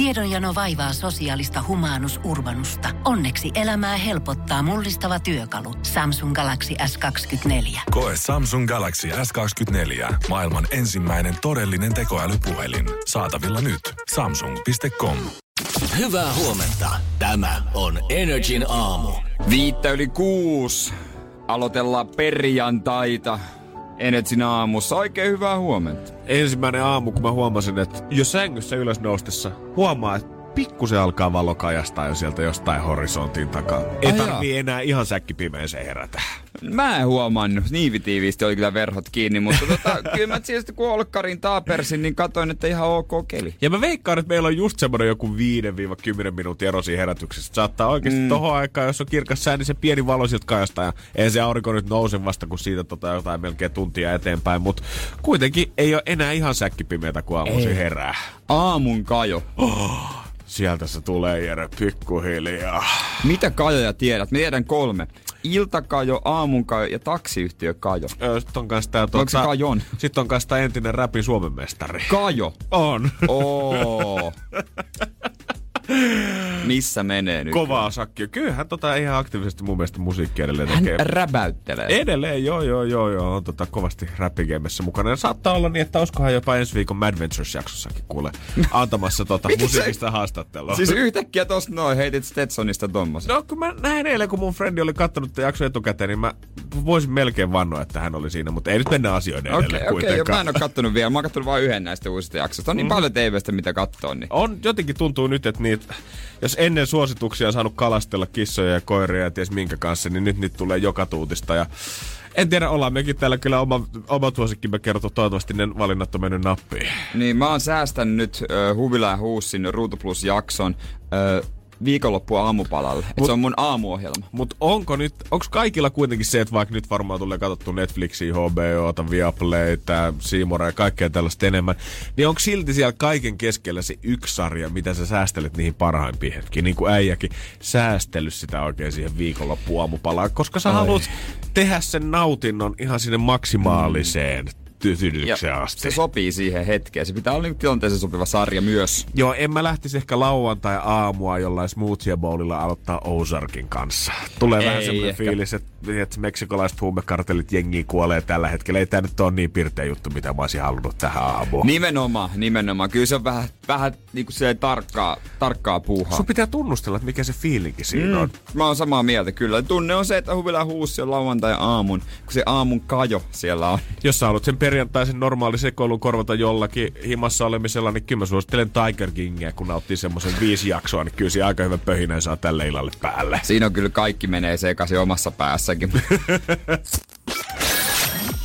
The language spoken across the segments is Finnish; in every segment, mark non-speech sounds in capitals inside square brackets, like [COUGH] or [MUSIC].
Tiedonjano vaivaa sosiaalista humanus urbanusta. Onneksi elämää helpottaa mullistava työkalu. Samsung Galaxy S24. Koe Samsung Galaxy S24. Maailman ensimmäinen todellinen tekoälypuhelin. Saatavilla nyt. Samsung.com. Hyvää huomenta. Tämä on Energin aamu. Viittä yli kuusi. Aloitellaan perjantaita. Energin aamussa. Oikein hyvää huomenta. Ensimmäinen aamu, kun mä huomasin, että jo sängyssä ylös noustessa huomaa, että pikkusen alkaa valo kajastaa jo sieltä jostain horisontin takaa. Ei Ai tarvii enää ihan säkkipimeeseen herätä. Mä en huomannut. Niivitiiviisti oli kyllä verhot kiinni, mutta tota, [LAUGHS] kyllä mä sitten kun olkkarin taapersin, niin katsoin, että ihan ok keli. Ja mä veikkaan, että meillä on just semmoinen joku 5-10 minuutin ero siinä herätyksessä. Saattaa oikeasti mm. tohon aikaan, jos on kirkas sää, niin se pieni valo sieltä kajastaa. Ja ei se aurinko nyt nouse vasta, kun siitä tota jotain melkein tuntia eteenpäin. Mutta kuitenkin ei ole enää ihan säkkipimeätä, kun aamuisin herää. Aamun kajo. [GASPS] Sieltä se tulee Jere pikkuhiljaa. Mitä kajoja tiedät? Mä tiedän kolme. Iltakajo, aamunkajo ja taksiyhtiö kajo. Öö, Sitten on kanssa tää, se kajon? Sitten on kanssa tää entinen räpin Suomen mestari. Kajo. On. Oo. [LAUGHS] Missä menee nyt? Kovaa sakkia. Kyllähän tota ihan aktiivisesti mun mielestä musiikkia edelleen Hän tekee. räbäyttelee. Edelleen, joo, joo, joo, joo, on tota kovasti räppigeimessä mukana. Ja saattaa olla niin, että olisikohan jopa ensi viikon Mad Ventures-jaksossakin kuule antamassa tota [LAUGHS] musiikista haastattelua. Siis yhtäkkiä tosta noin heitit Stetsonista tommosen. No kun mä näin eilen, kun mun frendi oli kattonut tämän jakson etukäteen, niin mä voisin melkein vannoa, että hän oli siinä, mutta ei nyt mennä asioiden Okei, edelle. Okay, kuitenkaan. mä en oo kattonut vielä. Mä oon kattonut vain yhden näistä uusista jaksoista. On niin paljon TVstä, mitä kattoo. Niin. on, jotenkin tuntuu nyt, että niitä, jos ennen suosituksia on saanut kalastella kissoja ja koiria ja ties minkä kanssa, niin nyt niitä tulee joka tuutista ja en tiedä, ollaan mekin täällä kyllä oma, oma suosikkimme kerrottu. Toivottavasti ne valinnat on mennyt nappiin. niin mä oon säästänyt nyt äh, Huvila ja Huussin Ruutu Plus jakson äh, viikonloppu aamupalalle. Et se on mun aamuohjelma. Mutta onko nyt, onko kaikilla kuitenkin se, että vaikka nyt varmaan tulee katsottu Netflixiä, HBOta, Viaplaytä, Seamora ja kaikkea tällaista enemmän, niin onko silti siellä kaiken keskellä se yksi sarja, mitä sä säästelet niihin parhaimpiin hetkiin, niin kuin äijäkin säästellyt sitä oikein siihen viikonloppu aamupalaan, koska sä haluat tehdä sen nautinnon ihan sinne maksimaaliseen Ja tyydytykseen asti. se sopii siihen hetkeen. Se pitää olla niin tilanteeseen sopiva sarja myös. Joo, en mä lähtisi ehkä lauantai-aamua jollain smoothie bowlilla aloittaa Ozarkin kanssa. Tulee Ei vähän semmoinen ehkä. fiilis, että, että meksikolaiset huumekartelit jengi kuolee tällä hetkellä. Ei tää nyt ole niin pirteä juttu, mitä mä olisin halunnut tähän aamuun. Nimenomaan, nimenomaan. Kyllä se on vähän, vähän niin kuin se tarkkaa, tarkkaa puuhaa. Sun pitää tunnustella, että mikä se fiilinki siinä Mm, on. mä oon samaa mieltä kyllä. Tunne on se, että Huvila ja Huussi on lauantai aamun, kun se aamun kajo siellä on. Jos sä haluat sen perjantaisen normaali sekoilun korvata jollakin himassa olemisella, niin kyllä mä suosittelen Tiger Kingia, kun nauttii semmoisen viisi jaksoa, niin kyllä aika hyvä pöhinä saa tälle illalle päälle. Siinä on kyllä kaikki menee sekaisin omassa päässäkin. [LAUGHS]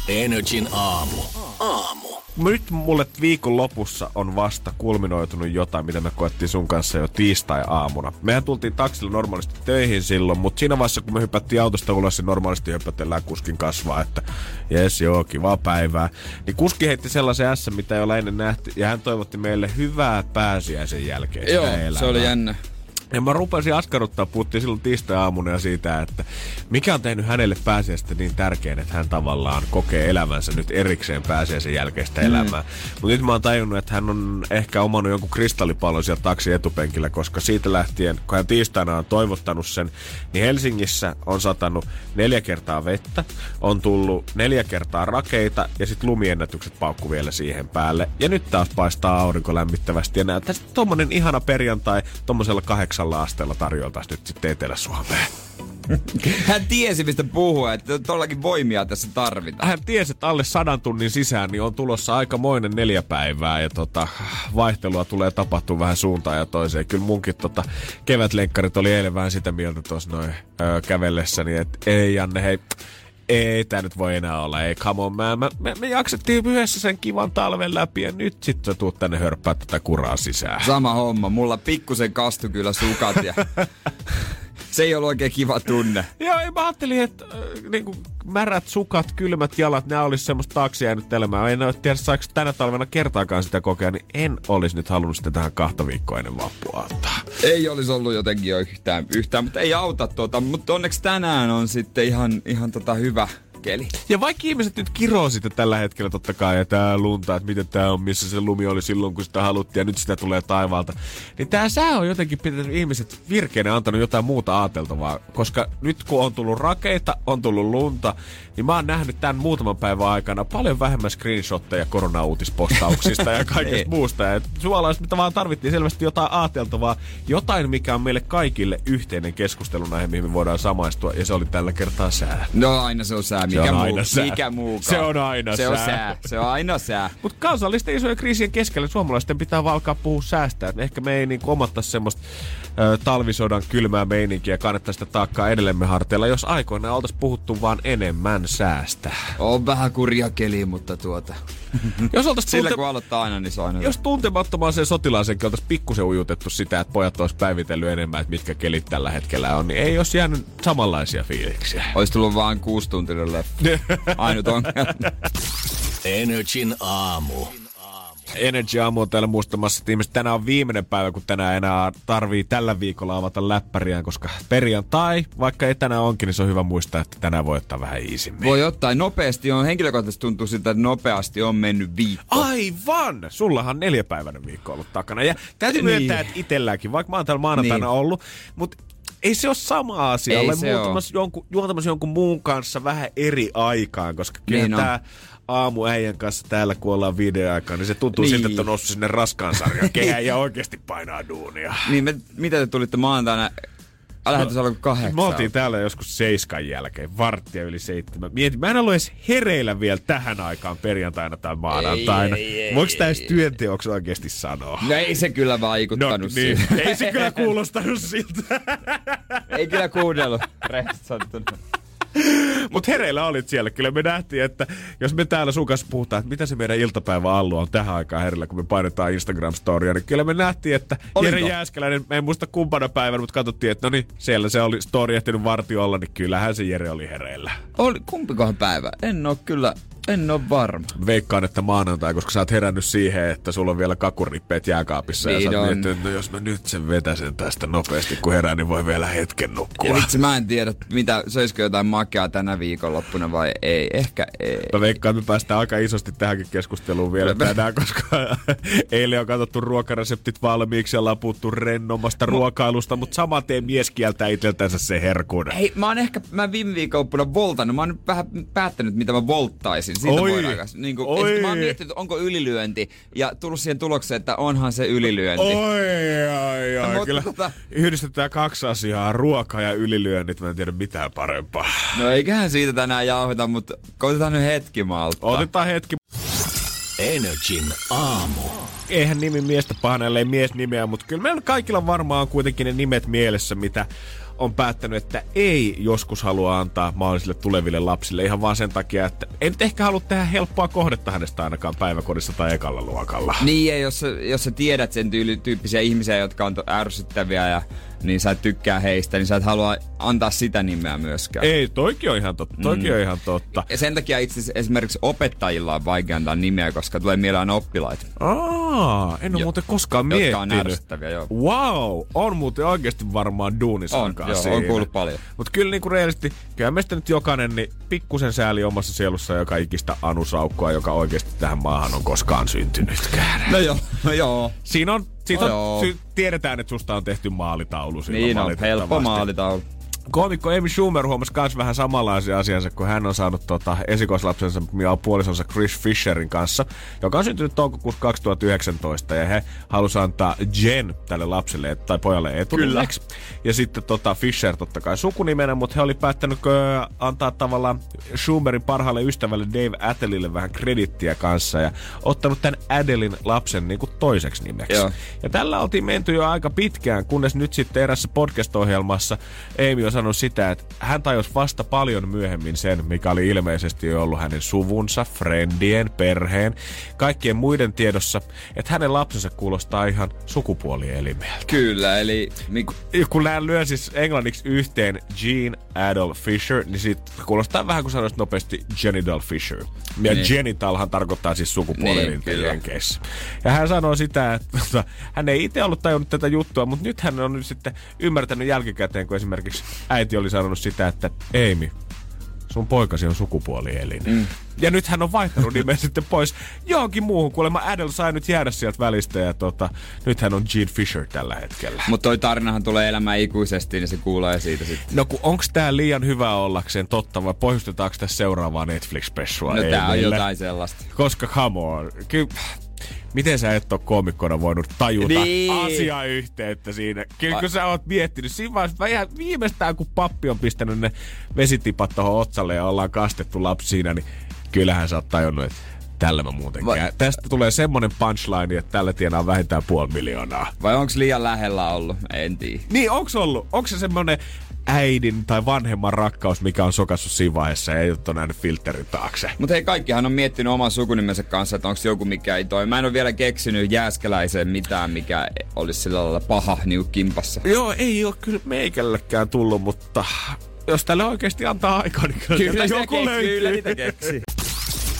Energin aamu. Aamu. Nyt mulle viikon lopussa on vasta kulminoitunut jotain, mitä me koettiin sun kanssa jo tiistai-aamuna. Mehän tultiin taksilla normaalisti töihin silloin, mutta siinä vaiheessa, kun me hypättiin autosta ulos, niin normaalisti höpötellään kuskin kasvaa, että jes joo, kivaa päivää. Niin kuski heitti sellaisen S, mitä ei ole ennen nähty, ja hän toivotti meille hyvää pääsiäisen jälkeen. Joo, se oli jännä. Ja mä rupesin askarruttaa, puhuttiin silloin tiistai-aamuna ja siitä, että mikä on tehnyt hänelle pääsiäistä niin tärkeän, että hän tavallaan kokee elämänsä nyt erikseen pääsiäisen jälkeistä Mm. elämää. Mutta nyt mä oon tajunnut, että hän on ehkä omannut jonkun kristallipallon sieltä taksi etupenkillä, koska siitä lähtien, kun hän tiistaina on toivottanut sen, niin Helsingissä on satanut neljä kertaa vettä, on tullut neljä kertaa rakeita ja sitten lumiennätykset paukku vielä siihen päälle. Ja nyt taas paistaa aurinko lämmittävästi ja näyttää tommonen ihana perjantai tommosella kahdeksalla asteella tarjoltaisi nyt sitten Etelä-Suomeen. [LAUGHS] Hän tiesi, mistä puhua, että todellakin voimia tässä tarvitaan. Hän tiesi, että alle sadan tunnin sisään niin on tulossa aikamoinen neljä päivää ja tota, vaihtelua tulee tapahtua vähän suuntaan ja toiseen. Kyllä munkin tota, kevätlenkkarit oli eilen vähän sitä mieltä tuossa noin öö, kävellessäni, että ei Janne, hei, ei tää nyt voi enää olla, ei come on, mä, mä, me, me jaksettiin yhdessä sen kivan talven läpi ja nyt sit sä tuut tänne hörppää tätä kuraa sisään. Sama homma. Mulla pikkusen kastu kyllä sukat ja [LAUGHS] se ei ollut oikein kiva tunne. [LAUGHS] Joo, mä ajattelin, että äh, niinku, märät sukat, kylmät jalat, nämä olisi semmoista taakse jäänyt elämää. En ole tiedä, saako tänä talvena kertaakaan sitä kokea, niin en olisi nyt halunnut sitä tähän kahta viikkoa ennen vappua ottaa. Ei olisi ollut jotenkin jo yhtään, yhtään mutta ei auta tuota. Mutta onneksi tänään on sitten ihan, ihan tota hyvä keli. Ja vaikka ihmiset nyt kiroo sitä tällä hetkellä totta kai, että tää lunta, että miten tää on, missä se lumi oli silloin, kun sitä haluttiin, ja nyt sitä tulee taivaalta. Niin tää sää on jotenkin pitänyt ihmiset virkeinä antanut jotain muuta ajateltavaa. Koska nyt kun on tullut rakeita, on tullut lunta, niin mä oon nähnyt tämän muutaman päivän aikana paljon vähemmän screenshotteja korona-uutispostauksista ja [LAUGHS] kaikesta Niin. muusta. Ja suomalaiset, mitä vaan tarvittiin selvästi jotain ajateltavaa, jotain, mikä on meille kaikille yhteinen keskustelun aihe, mihin me voidaan samaistua, ja se oli tällä kertaa sää. No aina se on sää. Mikä, on muu, aina sää. mikä muukaan. Se on aina se on sää. sää. Se on aina sää. Mutta kansallisten isojen kriisien keskellä suomalaisten pitää vaan alkaa puhua säästää. Et ehkä me ei niin omattaisi semmoista ö, talvisodan kylmää meininkiä ja kannettaisi sitä taakkaa edellemme harteilla, jos aikoinaan oltaisiin puhuttu vaan enemmän säästä. On vähän kurja keli, mutta tuota... Jos oltaisiin Sillä tunte- kun aloittaa aina, niin se on aina jos tuntemattomaan sen sotilaasenkin oltaisiin pikkusen ujutettu sitä, että pojat olisi päivitellyt enemmän, että mitkä kelit tällä hetkellä on, niin ei olisi jäänyt samanlaisia fiiliksiä. Olisi tullut vaan kuusi tuntinen leffa. [LAUGHS] Ainut ongelma. Energin aamu. Energy Aamu on täällä muistamassa, että ihmiset tänään on viimeinen päivä, kun tänään enää tarvii tällä viikolla avata läppäriään, koska perjantai, vaikka ei tänään onkin, niin se on hyvä muistaa, että tänään voi ottaa vähän iisimmin. Voi ottaa nopeasti. On henkilökohtaisesti tuntuu siltä, että nopeasti on mennyt viikko. Aivan! Sullahan neljäpäiväinen viikko ollut takana. Ja täytyy Niin. myöntää, että itselläkin, vaikka mä oon täällä maanantaina Niin. ollut, mutta ei se ole sama asia. Ei Olen se juontamassa jonkun, juontamassa jonkun muun kanssa vähän eri aikaan, koska kyllä Niin on. Tää aamu äijän kanssa täällä, kun ollaan videoaikaan, niin se tuntuu Niin. siltä, että on noussut sinne raskaan sarjan [LAUGHS] kehään ja oikeasti painaa duunia. Niin, me, mitä te tulitte maanantaina? Lähetys alkoi kahdeksan. Me oltiin täällä joskus seiskan jälkeen, varttia yli seitsemän. Mietin, mä en ollut edes hereillä vielä tähän aikaan perjantaina tai maanantaina. Ei, ei, ei, Voiko ei, edes työnteoksi oikeasti sanoa? No ei se kyllä vaikuttanut No, niin. Ei se kyllä kuulostanut siltä. Ei kyllä kuunnellut. Rehellisesti sanottuna. [LAUGHS] Mutta hereillä olit siellä. Kyllä me nähtiin, että jos me täällä sun kanssa puhutaan, että mitä se meidän iltapäivä allu on tähän aikaan hereillä, kun me painetaan Instagram-storia, niin kyllä me nähtiin, että? Jere Jääskeläinen, mä en muista kumpana päivänä, mutta katsottiin, että no niin, siellä se oli story ehtinyt vartio olla, niin kyllähän se Jere oli hereillä. Oli, kumpikohan päivä? En oo kyllä, en oo varma. Veikkaan, että maanantai, koska sä oot herännyt siihen, että sulla on vielä kakurippeet jääkaapissa ja Niin sä oot miettinyt, että no jos mä nyt sen vetäsen tästä nopeasti, kun herään, niin voi vielä hetken nukkua. Ja vitsi, mä en tiedä, mitä, söisikö jotain makeaa tänä viikonloppuna vai ei. Ehkä ei. Mä veikkaan, että me päästään aika isosti tähänkin keskusteluun vielä tänään, koska [LAUGHS] eilen on katsottu ruokareseptit valmiiksi ja ollaan puhuttu rennommasta ruokailusta, mutta saman tien mies kieltää itseltänsä se herkun. Hei, mä oon ehkä, mä viime viikonloppuna voltannut, mä oon nyt vähän päättänyt, mitä mä volttaisin. Siitä Oi. voidaan kas- niin kuin, Oi. Mä oon miettinyt, onko ylilyönti, ja tullut siihen tulokseen, että onhan se ylilyönti. Oi, oi, oi. Mutta Kyllä tota- yhdistetään kaksi asiaa, ruoka ja ylilyönnit. Mä en tiedä mitään parempaa. No eiköhän siitä tänään jauheta, mutta koitetaan nyt hetki malttaa. Otetaan hetki. Energin aamu. Eihän nimi miestä pahana, ellei mies nimeä, mutta kyllä meillä kaikilla varmaan on kuitenkin ne nimet mielessä, mitä on päättänyt, että ei joskus halua antaa mahdollisille tuleville lapsille ihan vaan sen takia, että ei nyt ehkä halua tehdä helppoa kohdetta hänestä ainakaan päiväkodissa tai ekalla luokalla. Niin, ja jos, jos sä tiedät sen tyyli, tyyppisiä ihmisiä, jotka on ärsyttäviä ja niin sä et tykkää heistä, niin sä et halua antaa sitä nimeä myöskään. Ei, toikin on ihan totta, toikin on ihan totta. Ja sen takia itse esimerkiksi opettajilla on vaikea antaa nimeä, koska tulee mieleen oppilaita, Aa, en ole Jo- muuten koskaan jotka on miettinyt. ärsyttäviä. Joo. Wow, on muuten oikeasti varmaan duunisarkaa On, joo, siinä. on kuullut paljon. Mutta kyllä niinku reellisesti, kyllä meistä nyt jokainen niin pikkusen sääli omassa sielussa joka ikistä anusaukkoa, joka oikeasti tähän maahan on koskaan syntynytkään. No joo, no [LAUGHS] joo. Siinä on, siitä on joo. sy- tiedetään, että susta on tehty maalitaulu Niin on, helppo maalitaulu. Koomikko Amy Schumer huomasi myös vähän samanlaisia asiansa, kun hän on saanut tota, esikoislapsensa ja puolisonsa Chris Fisherin kanssa, joka on syntynyt toukokuussa 2019, ja he halusi antaa Jen tälle lapselle tai pojalle etunimeksi. Ja sitten tota, Fisher totta kai sukunimenä, mutta he oli päättänyt antaa tavallaan Schumerin parhaalle ystävälle Dave Atellille vähän kredittiä kanssa ja ottanut tämän Adelin lapsen niin kuin toiseksi nimeksi. Joo. Ja tällä oltiin menty jo aika pitkään, kunnes nyt sitten erässä podcast-ohjelmassa Amy on sanonut sitä, että hän tajusi vasta paljon myöhemmin sen, mikä oli ilmeisesti jo ollut hänen suvunsa, friendien, perheen, kaikkien muiden tiedossa, että hänen lapsensa kuulostaa ihan sukupuolielimeltä. Kyllä, eli niin, kun nämä lyö siis englanniksi yhteen Gene Adolf Fisher, niin siitä kuulostaa vähän kuin sanoisi nopeasti Genital Fisher. Ja Niin. niin. genitalhan tarkoittaa siis Niin, sukupuolielintä kyllä. Jenkeissä. Ja hän sanoi sitä, että [LAUGHS] hän ei itse ollut tajunnut tätä juttua, mutta nyt hän on nyt sitten ymmärtänyt jälkikäteen, kun esimerkiksi äiti oli sanonut sitä, että Amy, sun poikasi on sukupuolielin. Mm. Ja nyt hän on vaihtanut nimen [LAUGHS] sitten pois johonkin muuhun. Kuulemma Adele sai nyt jäädä sieltä välistä ja tota, nyt hän on Gene Fisher tällä hetkellä. Mutta toi tarinahan tulee elämään ikuisesti, niin se kuulee siitä sitten. No kun onks tää liian hyvä ollakseen totta vai pohjustetaanko tässä seuraavaa Netflix-pessua? No tää on jotain sellaista. Koska come on. Ky- Miten sä et ole koomikkona voinut tajuta Niin. asiayhteyttä siinä? Kyllä kun sä oot miettinyt, siinä vaiheessa ihan viimeistään kun pappi on pistänyt ne vesitipat tohon otsalle ja ollaan kastettu lapsi siinä, niin kyllähän sä oot tajunnut, että tällä mä muuten Va- käyn. Tästä tulee semmonen punchline, että tällä tienaa vähintään puoli miljoonaa. Vai onks liian lähellä ollut? En tiedä. Niin, onks ollut? Onko se semmonen äidin tai vanhemman rakkaus, mikä on sokassut siinä vaiheessa ja ei ole nähnyt filterin taakse? Mutta hei, kaikkihan on miettinyt oman sukunimensä kanssa, että onko joku mikä ei toi. Mä en ole vielä keksinyt jääskeläiseen mitään, mikä olisi sillä lailla paha niinku kimpassa. Joo, ei ole kyllä meikällekään tullut, mutta jos tälle oikeasti antaa aikaa, niin kyllä, sitä joku keksi, löytyy. kyllä niitä keksi.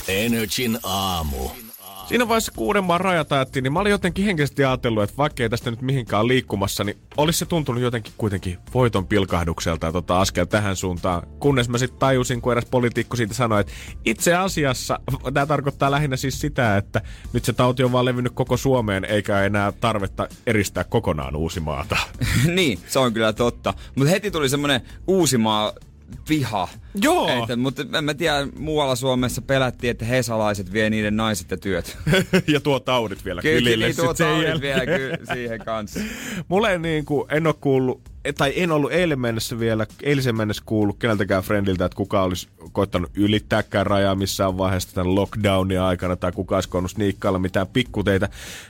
Energin aamu. Siinä vaiheessa kuuden maan rajat ajettiin, niin mä olin jotenkin henkisesti ajatellut, että vaikka ei tästä nyt mihinkään liikkumassa, niin olisi se tuntunut jotenkin kuitenkin voiton pilkahdukselta tota askel tähän suuntaan. Kunnes mä sitten tajusin, kun eräs poliitikko siitä sanoi, että itse asiassa tämä tarkoittaa lähinnä siis sitä, että nyt se tauti on vaan levinnyt koko Suomeen, eikä enää tarvetta eristää kokonaan Uusimaata. [LAUGHS] niin, se on kyllä totta. Mutta heti tuli semmonen Uusimaa viha. Joo. Että, mutta en mä tiedä, muualla Suomessa pelättiin, että hesalaiset vie niiden naiset ja työt. [LAUGHS] ja tuo taudit vielä Kyllä, kylille niin tuo taudit vielä ky- siihen kanssa. [LAUGHS] Mulle ei niin kuin, en ole kuullut, tai en ollut eilen mennessä vielä, eilisen mennessä kuullut keneltäkään friendiltä, että kuka olisi koittanut ylittääkään rajaa missään vaiheessa tämän lockdownia aikana, tai kuka olisi koonnut sniikkailla mitään pikkuteitä.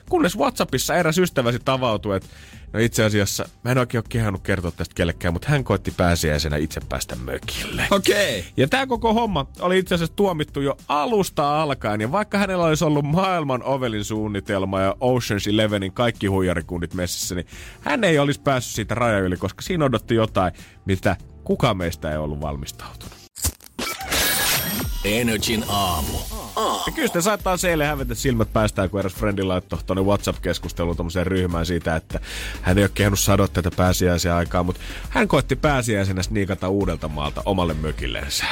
Kunnes Whatsappissa eräs ystäväsi tavautui, että no itse asiassa, mä en oikein ole kehannut kertoa tästä kellekään, mutta hän koitti pääsiäisenä itse päästä mökille. Okei. Okay. Ja tämä koko homma oli itse asiassa tuomittu jo alusta alkaen. Ja vaikka hänellä olisi ollut maailman ovelin suunnitelma ja Ocean's Elevenin kaikki huijarikundit messissä, niin hän ei olisi päässyt siitä raja yli, koska siinä odotti jotain, mitä kukaan meistä ei ollut valmistautunut. Energin aamu. Ja kyllä sitten saattaa seille hävetä silmät päästään, kun eräs frendi laittoi tuonne WhatsApp-keskusteluun tommoseen ryhmään siitä, että hän ei ole kehannut sadot tätä pääsiäisen aikaa, mutta hän koitti pääsiäisenä sniikata uudelta maalta omalle mökillensä.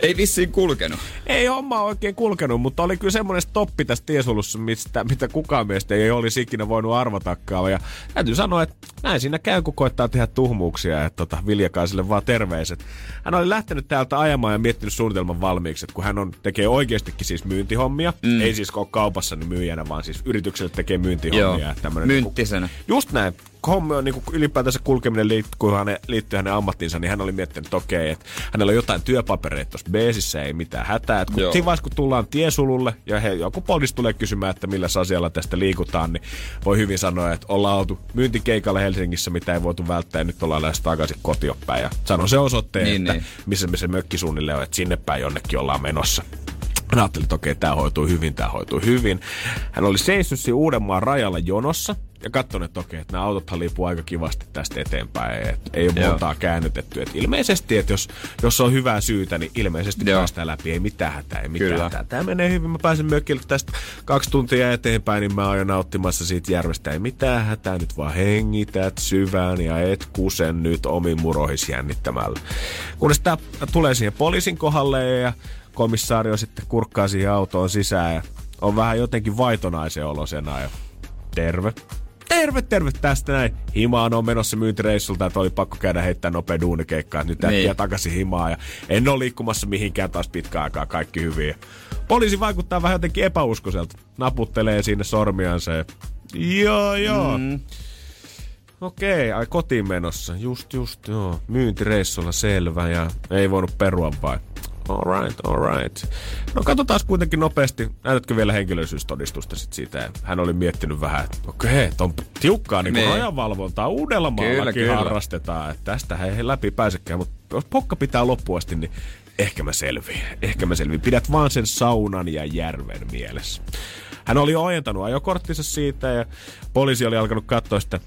Ei vissiin kulkenut. Ei homma oikein kulkenut, mutta oli kyllä semmoinen stoppi tässä tiesulussa, mistä, mitä kukaan meistä ei olisi ikinä voinut arvatakaan. Ja täytyy sanoa, että näin siinä käy, kun koittaa tehdä tuhmuuksia. Että tota, Viljakaiselle vaan terveiset. Hän oli lähtenyt täältä ajamaan ja miettinyt suunnitelman valmiiksi, että kun hän on, tekee oikeastikin siis myyntihommia, mm. ei siis ole kaupassa niin myyjänä, vaan siis yritykselle tekee myyntihommia. Joo, että tämmönen mynttisenä. Just näin. Hommi on niin kuin ylipäätänsä kulkeminen liittyy, kun hänen, liittyy hänen ammattiinsa, niin hän oli miettinyt, että okei, että hänellä on jotain työpapereita tuossa beesissä, ei mitään hätää. Että kun, Joo. siinä vaiheessa, kun tullaan tiesululle ja he, joku poliisi tulee kysymään, että millä asialla tästä liikutaan, niin voi hyvin sanoa, että ollaan oltu myyntikeikalla Helsingissä, mitä ei voitu välttää, ja nyt ollaan lähes takaisin kotiopäin. Ja sano se osoitteen, Niin, että niin. missä me se mökki suunnilleen on, että sinne päin jonnekin ollaan menossa. Mä ajattelin, että okei, tämä hoituu hyvin, tämä hoituu hyvin. Hän oli seissyt siinä Uudenmaan rajalla jonossa ja katsonut, että okei, että nämä autothan liipuu aika kivasti tästä eteenpäin. Et ei ole Joo. montaa käännytetty. Et ilmeisesti, että jos, jos on hyvää syytä, niin ilmeisesti Joo. päästään läpi. Ei mitään hätää, ei mitään Kyllä. hätää. Tämä menee hyvin. Mä pääsen mökille tästä kaksi tuntia eteenpäin, niin mä oon nauttimassa siitä järvestä. Ei mitään hätää, nyt vaan hengität syvään ja et kusen nyt omin murohis jännittämällä. Kunnes tää tulee siihen poliisin kohdalle ja komissaario sitten kurkkaa siihen autoon sisään ja on vähän jotenkin vaitonaisen olosena ja terve. Terve, terve tästä näin. Himaan on menossa myyntireissulta, että oli pakko käydä heittää nopea duunikeikkaa. Nyt äkkiä Niin. takaisin himaan ja en ole liikkumassa mihinkään taas pitkään aikaa, kaikki hyvin. Ja Poliisi vaikuttaa vähän jotenkin epäuskoiselta. Naputtelee sinne sormiansa ja joo joo. Mm. Okei, ai kotiin menossa. Just, just, joo. Myyntireissulla selvä ja ei voinut perua vai? Alright, alright. No katsotaan kuitenkin nopeasti. Näytätkö vielä henkilöllisyystodistusta sit siitä? Hän oli miettinyt vähän, että okei, että on tiukkaa niin kuin rajanvalvontaa. Uudella Kyllä, harrastetaan. Että tästä ei läpi pääsekään, mutta jos pokka pitää loppuun asti, niin ehkä mä selviin. Ehkä mä selviin. Pidät vaan sen saunan ja järven mielessä. Hän oli ojentanut ajokorttinsa siitä ja poliisi oli alkanut katsoa sitä.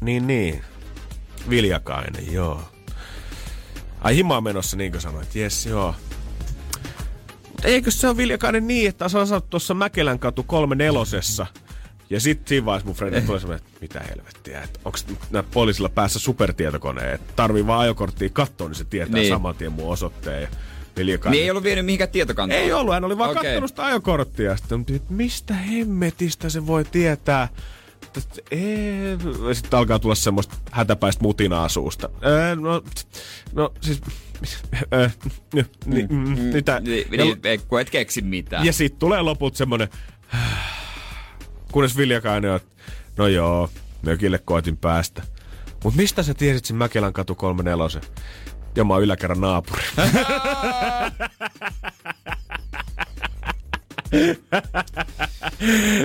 Niin, niin. Viljakainen, joo. Ai himaa menossa, niin kuin sanoit. Jes, joo. Mut eikö se ole Viljakainen niin, että sä asut tuossa Mäkelän katu kolme nelosessa? Ja sitten siinä vaiheessa mun frendit tuli semmoinen, että mitä helvettiä, että onko nämä poliisilla päässä supertietokone, että tarvii vaan ajokorttia katsoa, niin se tietää Niin. saman tien mun osoitteen. Ja. Niin ei ollut vienyt mihinkään tietokantaan. Ei ollut, hän oli vaan okay. kattonut sitä ajokorttia. Sitten mistä hemmetistä se voi tietää? Sitten alkaa tulla semmoista hätäpäistä mutinaa suusta. Ee, no, no siis... [LAUGHS] Äh, ni, mm, mitä? Ei, kun et keksi mitään. ja sitten tulee lopulta semmonen, [SIGHS] kunnes Viljakainen on, no joo, mökille koitin päästä. Mut mistä sä tiesit sen Mäkelän katu 34? Ja mä oon yläkerran naapuri. [LAUGHS] [LAUGHS]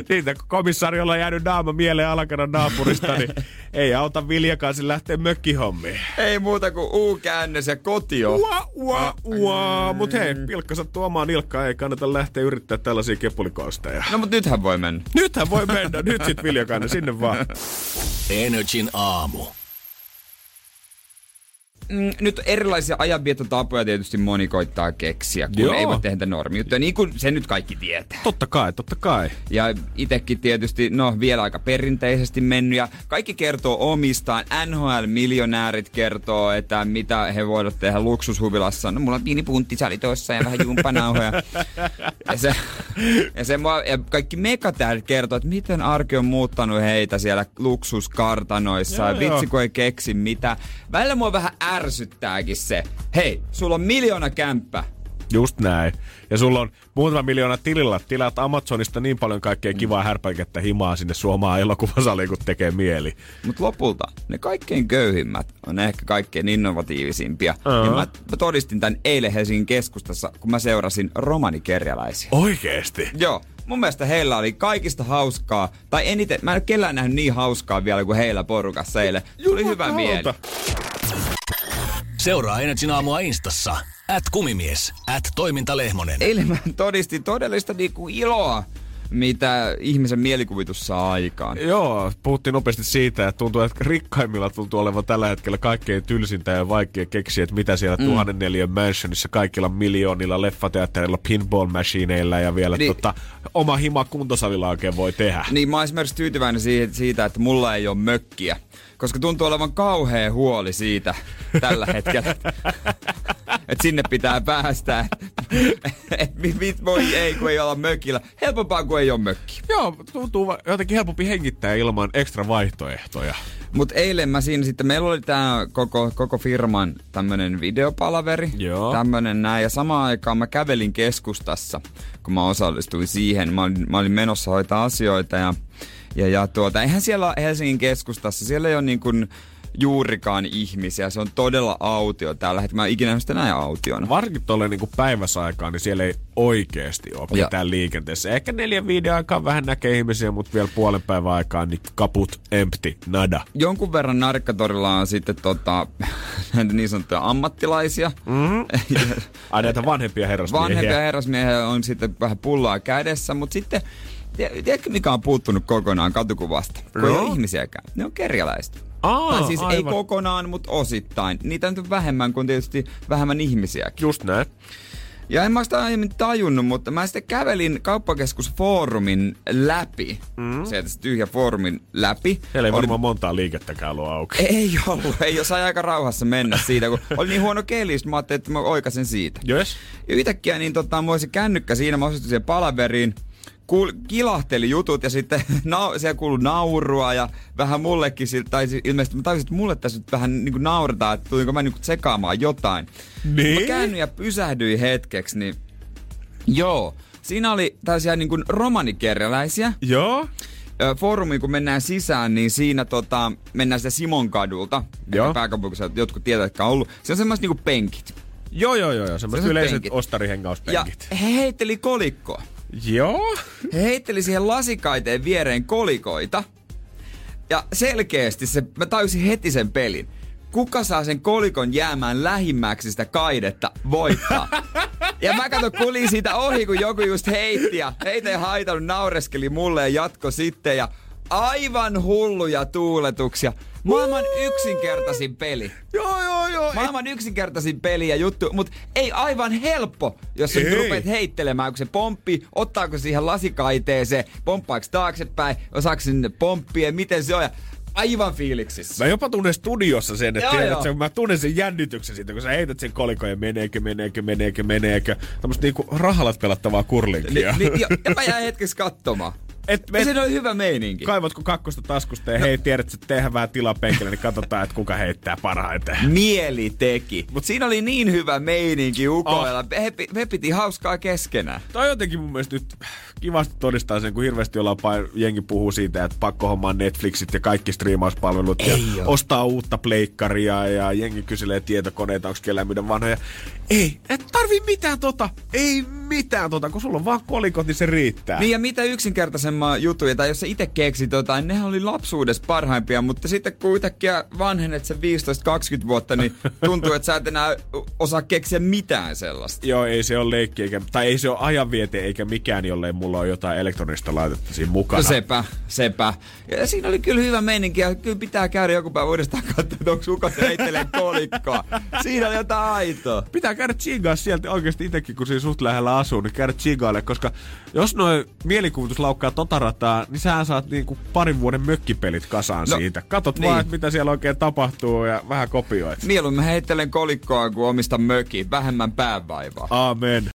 Siitä [LAUGHS] kun komissaariolla on jäänyt naama mieleen alakerran naapurista, niin [LAUGHS] ei auta Viljakaasin lähteä mökkihommiin. Ei muuta kuin U-käännös ja kotio. Ua, ua, ua. Mut hei, pilkka sattuu omaan nilkkaan, ei kannata lähteä yrittää tällaisia kepulikonsteja. No mut nythän voi mennä. Nythän voi mennä, nyt sit Viljakainen, sinne vaan. Energin aamu. Mm, nyt erilaisia ajanviettotapoja tietysti moni koittaa keksiä, kun Joo. ei voi tehdä normijuttuja, niin kuin se nyt kaikki tietää. Totta kai, totta kai. Ja itekin tietysti, no vielä aika perinteisesti mennyt ja kaikki kertoo omistaan. NHL-miljonäärit kertoo, että mitä he voivat tehdä luksushuvilassa. No mulla on pieni punttisali toissa ja vähän jumpanauhoja. [LAUGHS] ja, se, ja, se, mua- ja kaikki megatähdet kertoo, että miten arki on muuttanut heitä siellä luksuskartanoissa. Joo, ja vitsi kun ei keksi mitä. Välillä mua vähän ärsyttääkin se. Hei, sulla on miljoona kämppä. Just näin. Ja sulla on muutama miljoona tilillä. Tilaat Amazonista niin paljon kaikkea kivaa härpäikettä himaa sinne suomaan elokuvasaliin, kun tekee mieli. Mutta lopulta ne kaikkein köyhimmät on ehkä kaikkein innovatiivisimpia. Aa. Ja mä, mä todistin tämän eilen Helsingin keskustassa, kun mä seurasin romanikerjäläisiä. Oikeesti? Joo, mun mielestä heillä oli kaikista hauskaa, tai eniten, mä en ole kellään nähnyt niin hauskaa vielä kuin heillä porukassa eilen. Tuli hyvä mieli. Seuraa Energin aamua Instassa. At kumimies. At toimintalehmonen. Eilen mä todistin todellista niinku iloa, mitä ihmisen mielikuvitus saa aikaan. Joo, puhuttiin nopeasti siitä, että tuntuu, että rikkaimmilla tuntuu olevan tällä hetkellä kaikkein tylsintä ja vaikea keksiä, että mitä siellä mm. tuhannen neliön mansionissa kaikilla miljoonilla leffateattereilla, pinball machineilla ja vielä Niin. tota, oma hima kuntosalilla oikein voi tehdä. Niin mä oon esimerkiksi tyytyväinen siitä, että mulla ei ole mökkiä. Koska tuntuu olevan kauhea huoli siitä tällä hetkellä. että sinne pitää päästä. Et mit, mit voi ei, kun ei olla mökillä. Helpompaa kuin ei ole mökki. Joo, tuntuu jotenkin helpompi hengittää ilman ekstra vaihtoehtoja. Mutta eilen mä siinä sitten, meillä oli tää koko, koko firman tämmönen videopalaveri. Joo. Tämmönen näin. Ja samaan aikaan mä kävelin keskustassa, kun mä osallistuin siihen. Mä olin, mä olin menossa hoitaa asioita ja, ja, ja tuota, eihän siellä Helsingin keskustassa, siellä ei ole niin kuin juurikaan ihmisiä. Se on todella autio tällä hetkellä. Mä en ikinä sitä näin autiona. Varsinkin tuolle niin päiväsaikaan, niin siellä ei oikeasti ole Ja- mitään liikenteessä. Ehkä neljän viiden aikaan vähän näkee ihmisiä, mutta vielä puolen päivän aikaan niin kaput, empty, nada. Jonkun verran Narkkatorilla on sitten tota, näitä [LAUGHS] niin sanottuja ammattilaisia. Mm-hmm. [LAUGHS] Ai näitä vanhempia herrasmiehiä. Vanhempia herrasmiehiä on sitten vähän pullaa kädessä, mutta sitten Tiedätkö, mikä on puuttunut kokonaan katukuvasta? Kun ei No. ole ihmisiäkään. Ne on kerjäläiset. Aa, tai siis ei aivan. kokonaan, mutta osittain. Niitä nyt on vähemmän kuin tietysti vähemmän ihmisiäkin. Just näin. Ja en mä sitä aiemmin tajunnut, mutta mä sitten kävelin kauppakeskusfoorumin läpi. Mm. Se tyhjä foorumin läpi. Siellä ei Oli- varmaan montaa liikettäkään ollut auki. [LAUGHS] Ei ollut, ei jos aika rauhassa mennä siitä, kun oli niin huono keli, mä ajattelin, että mä oikasen siitä. Yes. Ja yhtäkkiä niin tota, mulla oli se kännykkä siinä, mä osallistuin siihen palaveriin, kuul, kilahteli jutut ja sitten [LAUGHS] na, siellä kuului naurua ja vähän mullekin tai ilmeisesti mä tajusin, että mulle tässä nyt vähän niin kuin nauretaan, että tulinko mä niin kuin tsekaamaan jotain. Niin? Mä käännyin ja pysähdyin hetkeksi, niin joo, siinä oli tällaisia niin kuin romanikerjäläisiä, Joo. Foorumiin kun mennään sisään, niin siinä tota, mennään sitä Simon kadulta. Joo. Jotkut tietävät, jotka on ollut. Se on semmoiset niinku penkit. Joo, joo, joo, joo. Semmoiset yleiset penkit. Ja he heitteli kolikkoa. Joo. He heitteli siihen lasikaiteen viereen kolikoita. Ja selkeästi se, mä tajusin heti sen pelin. Kuka saa sen kolikon jäämään lähimmäksi sitä kaidetta, voittaa. Ja mä katson, kulin siitä ohi, kun joku just heitti ja heitä ei haitannut, naureskeli mulle ja jatko sitten. Ja aivan hulluja tuuletuksia. Maailman yksinkertaisin peli. Joo, joo, joo. Maailman yksinkertaisin peli ja juttu, mutta ei aivan helppo, jos sä nyt rupeat heittelemään, kun se pomppi, ottaako siihen lasikaiteeseen, pomppaako taaksepäin, osaako sinne pomppia, miten se on. Ja aivan fiiliksissä. Mä jopa tunnen studiossa sen, että Joo, tiedät, joo. sen, mä tunnen sen jännityksen siitä, kun sä heität sen kolikon ja meneekö, meneekö, meneekö, meneekö. Tämmöstä niinku rahalat pelattavaa kurlinkia. Ni, ni, ja, [LAUGHS] ja mä jäin hetkeksi katsomaan. Et, Ja et, siinä oli hyvä meininki. kaivatko kakkosta taskusta ja hei, tiedät, että tehdään penkille, niin katsotaan, että kuka heittää parhaiten. Mieli teki. Mutta siinä oli niin hyvä meininki ukoilla. Ah. He, he piti hauskaa keskenään. Toi jotenkin mun mielestä nyt kivasti todistaa sen, kun hirveästi ollaan pain, jengi puhuu siitä, että pakko hommaa Netflixit ja kaikki striimauspalvelut ja Ei oo. ostaa uutta pleikkaria ja jengi kyselee tietokoneita, onko kellään myydä vanhoja. Ei, et tarvii mitään tota, ei mitään tota, kun sulla on vaan kolikot, niin se riittää. Niin ja mitä yksinkertaisemman juttuja, tai jos sä itse keksit jotain, nehän oli lapsuudessa parhaimpia, mutta sitten kun yhtäkkiä vanhenet sen 15-20 vuotta, niin [LAUGHS] tuntuu, että sä et enää osaa keksiä mitään sellaista. Joo, ei se ole leikki, eikä, tai ei se ole ajanviete eikä mikään, jollei mulla ole jotain elektronista laitetta siinä mukana. No sepä, sepä. Ja siinä oli kyllä hyvä meininki ja kyllä pitää käydä joku päivä uudestaan katsoa, että onko kuka se heittelee kolikkoa. Siinä oli jotain aitoa. Pitää käydä tsiigaa sieltä oikeasti itsekin, kun siinä suht lähellä asuu, niin käydä tsiigaille, koska jos noin mielikuvitus laukkaa tota rataa, niin sä saat niinku parin vuoden mökkipelit kasaan No, siitä. Katot niin. vaan, että mitä siellä oikein tapahtuu ja vähän kopioit. Mieluummin heittelen kolikkoa kuin omista mökiin. Vähemmän päävaivaa. Aamen.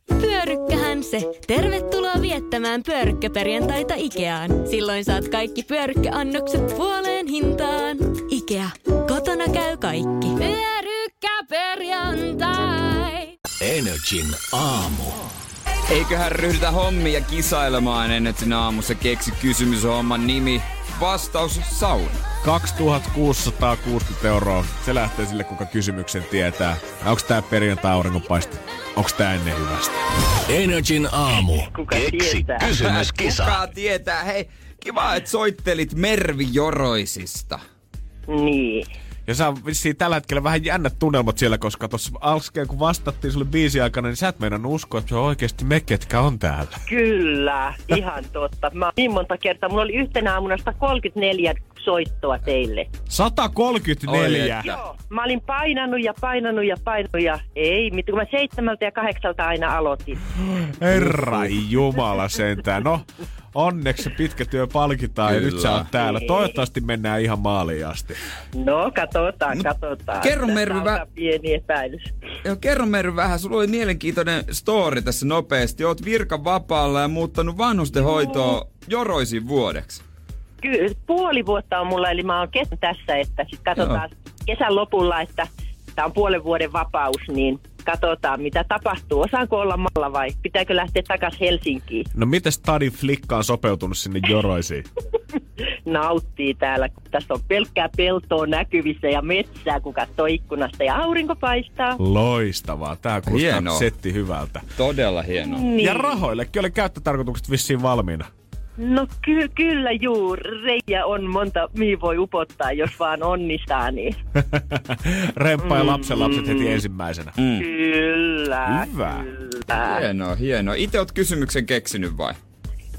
Pyörykkähän se. Tervetuloa viettämään pyörykkäperjantaita Ikeaan. Silloin saat kaikki pyörykkäannokset puoleen hintaan. Ikea. Kotona käy kaikki. Pyörykkäperjantai. Energin aamu. Eiköhän ryhdytä hommia kisailemaan ennen että aamussa keksi kysymys on homman nimi. Vastaus sauna. 2660 euroa. Se lähtee sille, kuka kysymyksen tietää. Onko tää perjantai auringonpaiste? Onko tää ennen hyvästä? Energin aamu. Kuka Keksi tietää? kysymyskisa. Kuka tietää? Hei, kiva, että soittelit Mervi Joroisista. Niin. Ja sä vissiin tällä hetkellä vähän jännät tunnelmat siellä, koska tuossa alskeen kun vastattiin sulle biisi aikana, niin sä et meinannut uskoa, että se on oikeasti me, ketkä on täällä. Kyllä, ihan totta. Mä niin monta kertaa. Mulla oli yhtenä aamuna 134 soittoa teille. 134! Oi, Joo. Mä olin painanut ja painanut ja painanut ja ei, mitä kun mä seitsemältä ja kahdeksalta aina aloitin. Herra Jumala sentään. No, onneksi pitkä työ palkitaan ja Kyllä. nyt sä oot täällä. Toivottavasti mennään ihan maaliin asti. No, katsotaan, katsotaan. kerro, Mervi, on vä- pieni epäilys. Joo, kerro Mervi vähän, sulla oli mielenkiintoinen story tässä nopeasti. Oot virkan vapaalla ja muuttanut vanhusten hoitoa Joroisin vuodeksi. Kyllä, puoli vuotta on mulla, eli mä oon kesän tässä, että sit katsotaan kesän lopulla, että tämä on puolen vuoden vapaus, niin katsotaan mitä tapahtuu. Osaanko olla malla vai pitääkö lähteä takaisin Helsinkiin? No miten Stadin flikka on sopeutunut sinne joroisiin? [LAUGHS] Nauttii täällä, kun tässä on pelkkää peltoa näkyvissä ja metsää, kun katsoo ikkunasta ja aurinko paistaa. Loistavaa. Tää kuulostaa setti hyvältä. Todella hienoa. Niin. Ja rahoillekin oli käyttötarkoitukset vissiin valmiina. No ky- kyllä juu, reijä on monta, mihin voi upottaa, jos vaan onnistaa, niin [LAUGHS] Remppa ja lapsen lapset heti ensimmäisenä. Mm. kyllä, Hyvä. kyllä. Hienoa, hienoa. Itse oot kysymyksen keksinyt vai?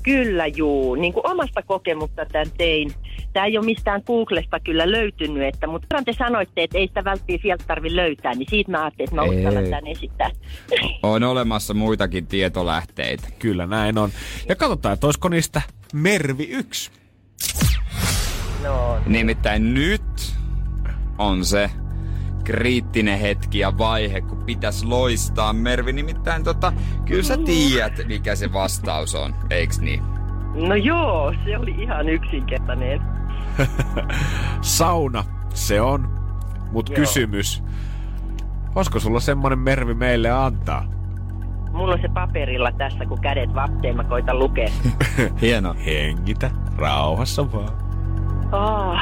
Kyllä juu, niin kuin omasta kokemusta tämän tein. Tämä ei ole mistään Googlesta kyllä löytynyt, että, mutta kerran te sanoitte, että ei sitä välttämättä sieltä tarvitse löytää, niin siitä mä ajattelin, että mä uskallan tämän esittää. [LAUGHS] On olemassa muitakin tietolähteitä. Kyllä näin on. Ja katsotaan, että olisiko niistä Mervi yksi. No, Nimittäin nyt on se kriittinen hetki ja vaihe, kun pitäisi loistaa. Mervi, nimittäin tota, kyllä sä tiedät, mikä se vastaus on, eiks niin? no joo, se oli ihan yksinkertainen. [LAUGHS] Sauna, se on. Mut Joo. kysymys. Olisiko sulla semmonen Mervi meille antaa? Mulla on se paperilla tässä, kun kädet vapteen, mä koitan lukea. [LAUGHS] Hieno. Hengitä, rauhassa vaan. Oh,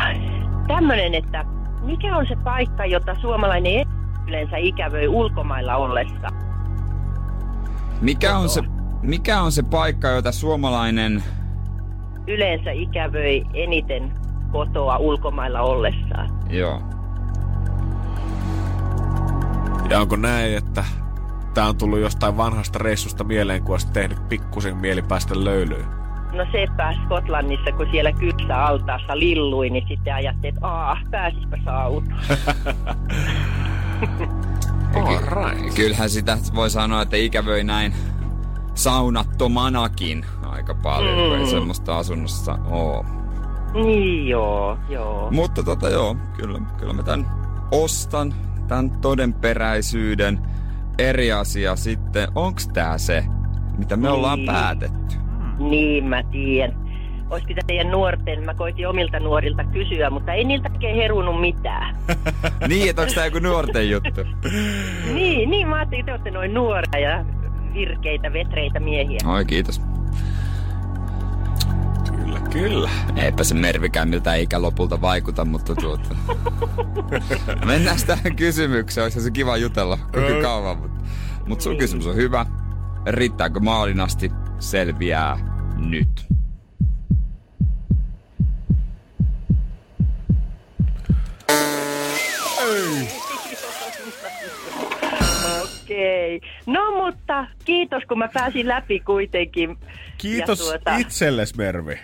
tämmöinen, että mikä on se paikka, jota suomalainen ei yleensä ikävöi ulkomailla ollessa? Mikä on se, mikä on se paikka, jota suomalainen... Yleensä ikävöi eniten kotoa ulkomailla ollessaan. Joo. Ja onko näin, että tää on tullut jostain vanhasta reissusta mieleen, kun olisit tehnyt pikkusen mieli päästä löylyyn? No sepä Skotlannissa, kun siellä kypsä altaassa lillui, niin sitten ajattelin, että aah, pääsispä sautaan. [LAUGHS] Kyllähän sitä voi sanoa, että ikävöi näin saunattomanakin aika paljon, mm. kun ei semmoista asunnossa oo. Niin joo, joo. Mutta tota joo, kyllä, kyllä mä tämän ostan, tämän todenperäisyyden. Eri asia sitten, onks tää se, mitä me ollaan Niin. päätetty? Niin mä tiedän. Olis pitää teidän nuorten, mä koitin omilta nuorilta kysyä, mutta ei niiltä oikein herunut mitään. [LAUGHS] niin, että onks tää joku nuorten juttu? [LAUGHS] niin, niin mä ajattelin, että te olette noin nuoria ja virkeitä, vetreitä miehiä. Oi, kiitos. Kyllä, kyllä. Eipä se Mervikään miltä ikä lopulta vaikuta, mutta tuota... [LAUGHS] Mennään tähän kysymykseen, olisi se kiva jutella kuinka kauan, mutta, mutta sun kysymys on hyvä. Riittääkö maalin asti? Selviää nyt. Okei. No mutta kiitos, kun mä pääsin läpi kuitenkin. Kiitos Ja, tuota, itsellesi, Mervi.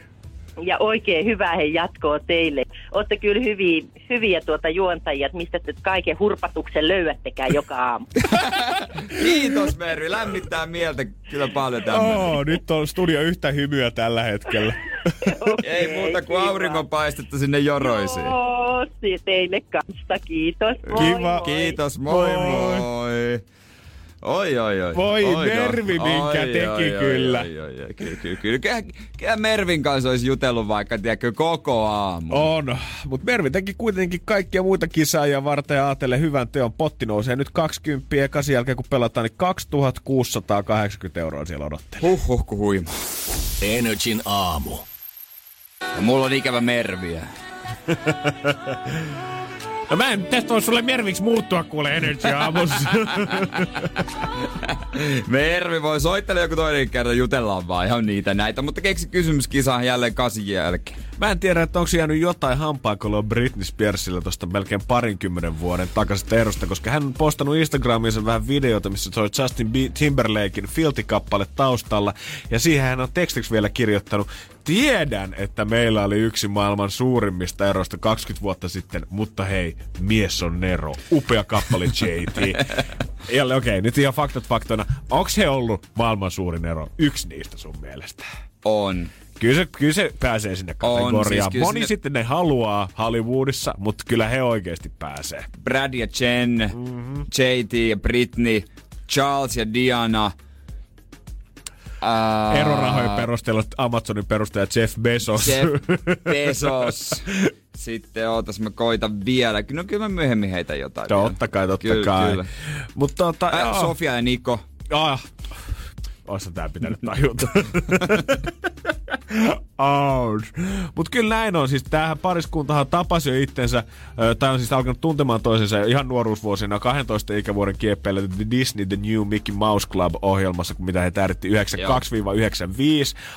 Ja oikein hyvää he jatkoa teille. Olette kyllä hyviä, hyviä tuota juontajia, että mistä te kaiken hurpatuksen löydättekään joka aamu. [LAUGHS] Kiitos Mervi, lämmittää mieltä kyllä paljon tämmöinen. Oo, nyt on studio yhtä hymyä tällä hetkellä. Ei muuta kuin auringonpaistetta sinne joroisiin. Joo, teille kanssa. Kiitos. Moi, Kiva. moi. Kiitos, moi Moi. moi. Oi, oi, oi. Voi oi, Mervi, oi, minkä oi, teki oi, kyllä. Oi, oi, oi, kyllä, kyllä, kyllä. Kyllä, kyllä Mervin kanssa olisi jutellut vaikka, tiedätkö, koko aamu. On, mutta Mervi teki kuitenkin kaikkia muita kisaajia varten ja ajatellen hyvän teon. Potti nousee nyt 20 ja kasi jälkeen kun pelataan, niin 2680 euroa siellä odottelee. Huh, huh, kun huima. Energin aamu. Ja mulla on ikävä Merviä. [LAUGHS] No mä en tästä voi sulle Merviksi muuttua kuule Energy aamussa. [LAUGHS] Mervi voi soitella joku toinen kerta, jutellaan vaan ihan niitä näitä. Mutta keksi kysymys kisaan jälleen kasin jälkeen. Mä en tiedä, että onko jäänyt jotain hampaankoloa Britney Spearsille tuosta melkein parinkymmenen vuoden takaisesta erosta, koska hän on postannut Instagramiinsa vähän videota, missä se on Justin B- Timberlakein Filthy-kappale taustalla. Ja siihen hän on tekstiksi vielä kirjoittanut, tiedän, että meillä oli yksi maailman suurimmista eroista 20 vuotta sitten, mutta hei, mies on Nero. Upea kappale JT. ja okei, okay, nyt ihan faktat faktoina. Onko he ollut maailman suurin ero? Yksi niistä sun mielestä? On. Kyllä se, kyllä se pääsee sinne On, kategoriaan. siis kyllä Moni sinne- sitten ne haluaa Hollywoodissa, mutta kyllä he oikeasti pääsee. Brad ja Jen, mm-hmm. JT ja Britney, Charles ja Diana. Ää, Erorahojen perusteella Amazonin perustaja Jeff Bezos. Jeff [LAUGHS] Bezos. Sitten ootas, mä koitan vielä. No kyllä mä myöhemmin heitä jotain. totta kai, totta Kyllä, kai. kyllä. Mutta tota, joo. Sofia ja Niko. Ah, Oissa tää pitänyt tajuta. Ouch. Mut kyllä näin on. Siis tämähän pariskuntahan tapasi jo itsensä, tai on siis alkanut tuntemaan toisensa ihan nuoruusvuosina 12 ikävuoden kieppeillä The Disney The New Mickey Mouse Club-ohjelmassa, kun mitä he tähditti 92-95.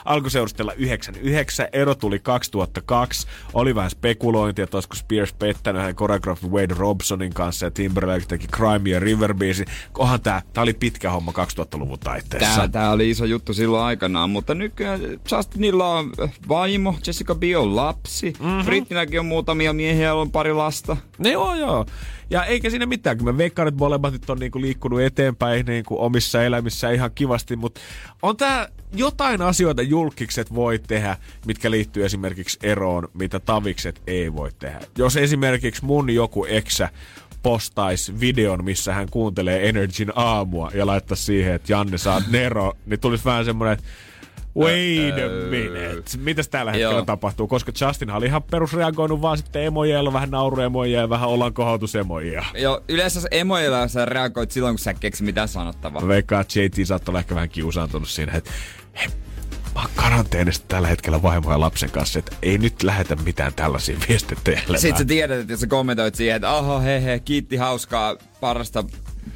Alkoi seurustella 99, ero tuli 2002. Oli vähän spekulointia, että olisiko Spears pettänyt hänen koreografi Wade Robsonin kanssa ja Timberlake teki Crime ja River Beasin. Kohan tää, tää oli pitkä homma 2000-luvun taitteessa. Tää, tää oli iso juttu silloin aikanaan, mutta nykyään Justinilla on vaimo, Jessica Biel on lapsi, mm-hmm. Britnilläkin on muutamia miehiä, joilla on pari lasta. Ne joo, joo. Ja eikä siinä mitään, kun mä veikkaan, että molemmat nyt on niinku liikkunut eteenpäin niinku omissa elämissä ihan kivasti, mutta on tää jotain asioita julkikset voi tehdä, mitkä liittyy esimerkiksi eroon, mitä tavikset ei voi tehdä. Jos esimerkiksi mun joku eksä postaisi videon, missä hän kuuntelee Energyn aamua ja laittaisi siihen, että Janne saa Nero, niin tulisi vähän semmoinen, että Wait a minute. Mitäs tällä hetkellä Joo. tapahtuu? Koska Justin oli ihan perusreagoinut vaan sitten emojeilla, vähän nauruemoja ja vähän ollaan kohotusemoja. Jo, yleensä emoilla sä reagoit silloin, kun sä keksit mitään sanottavaa. Mä veikkaan, että JT saattaa olla ehkä vähän kiusaantunut siinä, että karanteenissa tällä hetkellä vaimo ja lapsen kanssa, että ei nyt lähetä mitään tällaisia viestejä Sitten sä tiedät, että jos sä kommentoit siihen, että oho, he, he, kiitti hauskaa, parasta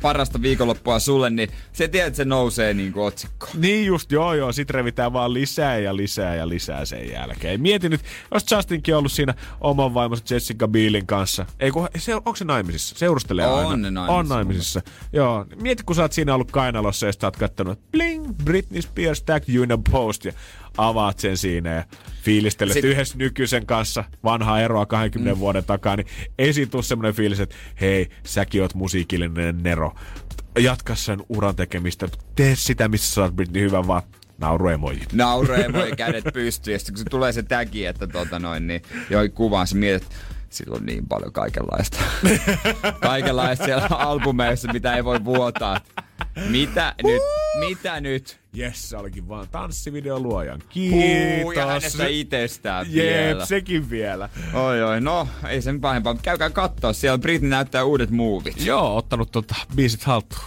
parasta viikonloppua sulle, niin se tiedät, että se nousee niin kuin otsikko. Niin just, joo joo, sit revitään vaan lisää ja lisää ja lisää sen jälkeen. Mietin nyt, jos Justinkin ollut siinä oman vaimonsa Jessica Bielin kanssa. Ei kun, se, onko se naimisissa? Seurustelee on aina. Ne naimisissa. On naimisissa. Joo. Mieti, kun sä oot siinä ollut kainalossa ja sä oot kattonut bling, Britney Spears tag you in a post. Ja avaat sen siinä ja fiilistelet Sit... yhdessä nykyisen kanssa vanhaa eroa 20 mm. vuoden takaa, niin ei siitä tule semmoinen fiilis, että hei, säkin oot musiikillinen nero. Jatka sen uran tekemistä. Tee sitä, missä sä oot Britney hyvä, vaan nauruemoji. Nauruemoji, [LAUGHS] kädet pystyy. Ja sitten kun se tulee se tägi, että tota noin, niin joi kuvaan, sä mietit, sillä on niin paljon kaikenlaista. [LAUGHS] kaikenlaista siellä albumeissa, mitä ei voi vuotaa. Mitä nyt? Mitä nyt? Jes, se olikin vaan tanssivideo luojan. Kiitos. Puu, ja hänestä itsestään Jep, vielä. sekin vielä. Oi oi, no ei sen pahempaa. Käykää katsoa, siellä Britney näyttää uudet muuvit. Joo, ottanut tota biisit haltuun.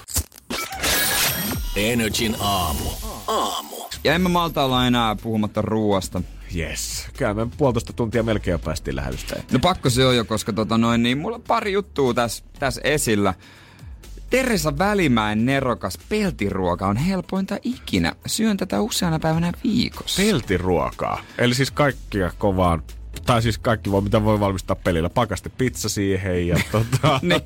Energin aamu. Aamu. Ja emme malta olla enää puhumatta ruuasta. Yes. Kyllä me puolitoista tuntia melkein jo päästiin lähetystä No pakko se on jo, koska tota noin, niin mulla on pari juttua tässä täs esillä. Teresa Välimäen nerokas peltiruoka on helpointa ikinä. Syön tätä useana päivänä viikossa. Peltiruokaa. Eli siis kaikkia kovaan tai siis kaikki voi, mitä voi valmistaa pelillä. Pakaste pizza siihen ja [LAUGHS] tota, niin,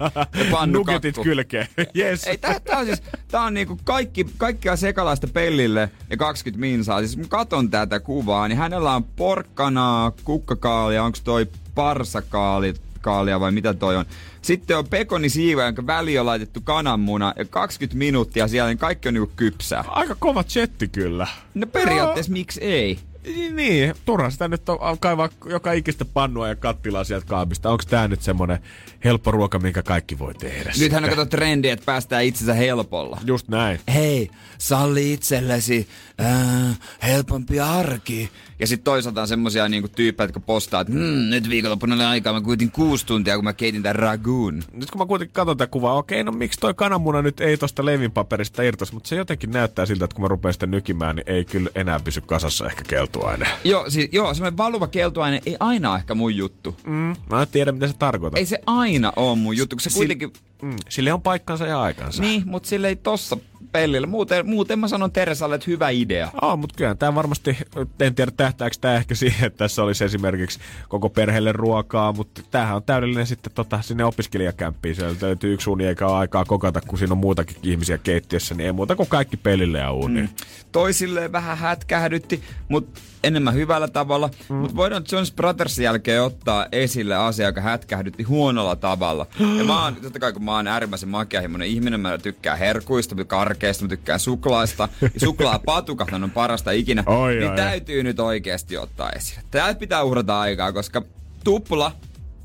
ja nugetit kylkeen. [LAUGHS] yes. Ei, tää, tää, on siis, tää on niinku kaikki, kaikkia sekalaista pellille ja 20 minsaa. Siis kun katon tätä kuvaa, niin hänellä on porkkanaa, kukkakaalia, onko toi parsakaali, kaalia vai mitä toi on. Sitten on pekonisiiva, jonka väli on laitettu kananmuna ja 20 minuuttia siellä, niin kaikki on niinku kypsää. Aika kova chetti kyllä. No periaatteessa no. miksi ei? Niin, niin, turha sitä nyt on kaivaa joka ikistä pannua ja kattilaa sieltä kaapista. Onko tämä nyt semmonen helppo ruoka, minkä kaikki voi tehdä? Nythän on kato trendi, että päästään itsensä helpolla. Just näin. Hei, salli itsellesi äh, helpompi arki. Ja sitten toisaalta on semmosia niinku tyyppejä, jotka postaa, että mmm, nyt viikonloppuna oli aikaa, mä kuitin kuusi tuntia, kun mä keitin tämän ragoon. Nyt kun mä kuitenkin katson tätä kuvaa, okei, no miksi toi kananmuna nyt ei tosta leivinpaperista irtos, mutta se jotenkin näyttää siltä, että kun mä rupean sitä nykimään, niin ei kyllä enää pysy kasassa ehkä keltuaine. Joo, siis, joo semmoinen valuva keltuaine ei aina ehkä mun juttu. Mm, mä en tiedä, mitä se tarkoittaa. Ei se aina ole mun juttu, kun se kuitenkin... Mm, sille on paikkansa ja aikansa. Niin, mutta sille ei tossa pellillä. Muuten, muuten mä sanon Teresalle, että hyvä idea. Oh, mutta kyllä tämä varmasti, en tiedä tähtääkö tämä ehkä siihen, että tässä olisi esimerkiksi koko perheelle ruokaa, mutta tämähän on täydellinen sitten tota, sinne opiskelijakämppiin. Siellä löytyy yksi uni eikä ole aikaa kokata, kun siinä on muutakin ihmisiä keittiössä, niin ei muuta kuin kaikki pelille ja uni. Mm. Toisille vähän hätkähdytti, mutta enemmän hyvällä tavalla. Mm. Mutta voidaan Jones Brothersin jälkeen ottaa esille asia, joka hätkähdytti huonolla tavalla. ja mä oon, totta kai kun mä oon äärimmäisen makeahimoinen ihminen, mä tykkään herkuista, karkeista, mä tykkään suklaasta. Ja suklaapatukat [LAUGHS] on parasta ikinä. Oi, niin oi, täytyy nyt oikeasti ottaa esille. Tää pitää uhrata aikaa, koska tupla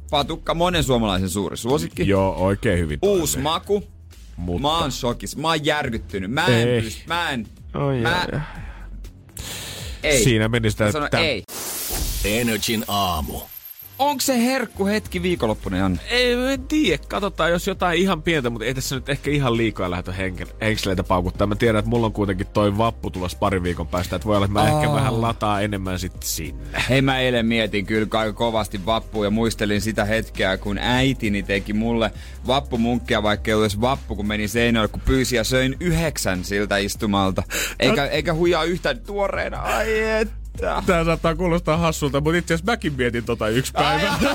patukka monen suomalaisen suuri suosikki. Joo, oikein hyvin. Uusi toinen. maku. Mutta. Mä oon shokis. Mä oon järkyttynyt. Mä en Ei. pysty. Mä en. Oi, mä, ei. Siinä meni sitä, Mä sanon että- ei. Energin aamu. Onko se herkku hetki viikonloppuna, Janne? Ei, en tiedä. Katsotaan, jos jotain ihan pientä, mutta ei tässä nyt ehkä ihan liikaa lähdetä henkseleitä paukuttaa. Mä tiedän, että mulla on kuitenkin toi vappu tulossa parin viikon päästä, että voi olla, että mä Aa. ehkä vähän lataa enemmän sitten sinne. Hei, mä eilen mietin kyllä aika kovasti vappua ja muistelin sitä hetkeä, kun äitini teki mulle vappumunkkia, vaikka ei olisi vappu, kun meni seinälle, kun pyysi ja söin yhdeksän siltä istumalta. Eikä, eikä huijaa yhtään tuoreena. Ai että. Tää saattaa kuulostaa hassulta, mutta itse asiassa mäkin mietin tota yksi päivä. [LAUGHS]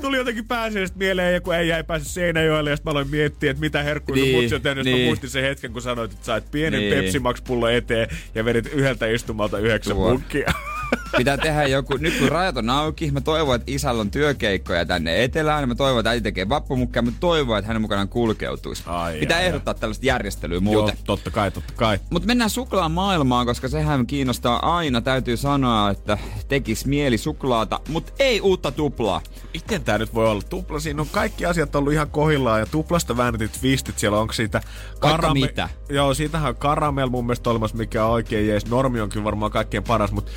Tuli jotenkin pääsiäisestä mieleen, ja kun ei jäi pääse Seinäjoelle, ja sitten mä aloin miettiä, että mitä herkkuja Niin, mutsi on tehnyt. Niin. Mä muistin sen hetken, kun sanoit, että sait pienen Niin. Pepsi Max pullon eteen, ja vedit yhdeltä istumalta yhdeksän Tuo. Pitää tehdä joku, nyt kun rajat on auki, mä toivon, että isällä on työkeikkoja tänne etelään, mä toivon, että äiti tekee vappumukkia, mä toivon, että hänen mukanaan kulkeutuisi. Ai, Pitää ai, ehdottaa tällaista järjestelyä Joo, muuten. totta kai, totta kai. Mutta mennään suklaan maailmaan, koska sehän kiinnostaa aina. Täytyy sanoa, että tekis mieli suklaata, mutta ei uutta tuplaa. Miten tää nyt voi olla? Tupla, siinä on kaikki asiat ollut ihan kohillaan ja tuplasta väännetyt twistit siellä. Onko siitä Vaikka mitä. Joo, siitähän on karamel mun mielestä olemassa, mikä on oikein jees. Normi on kyllä varmaan kaikkein paras, mutta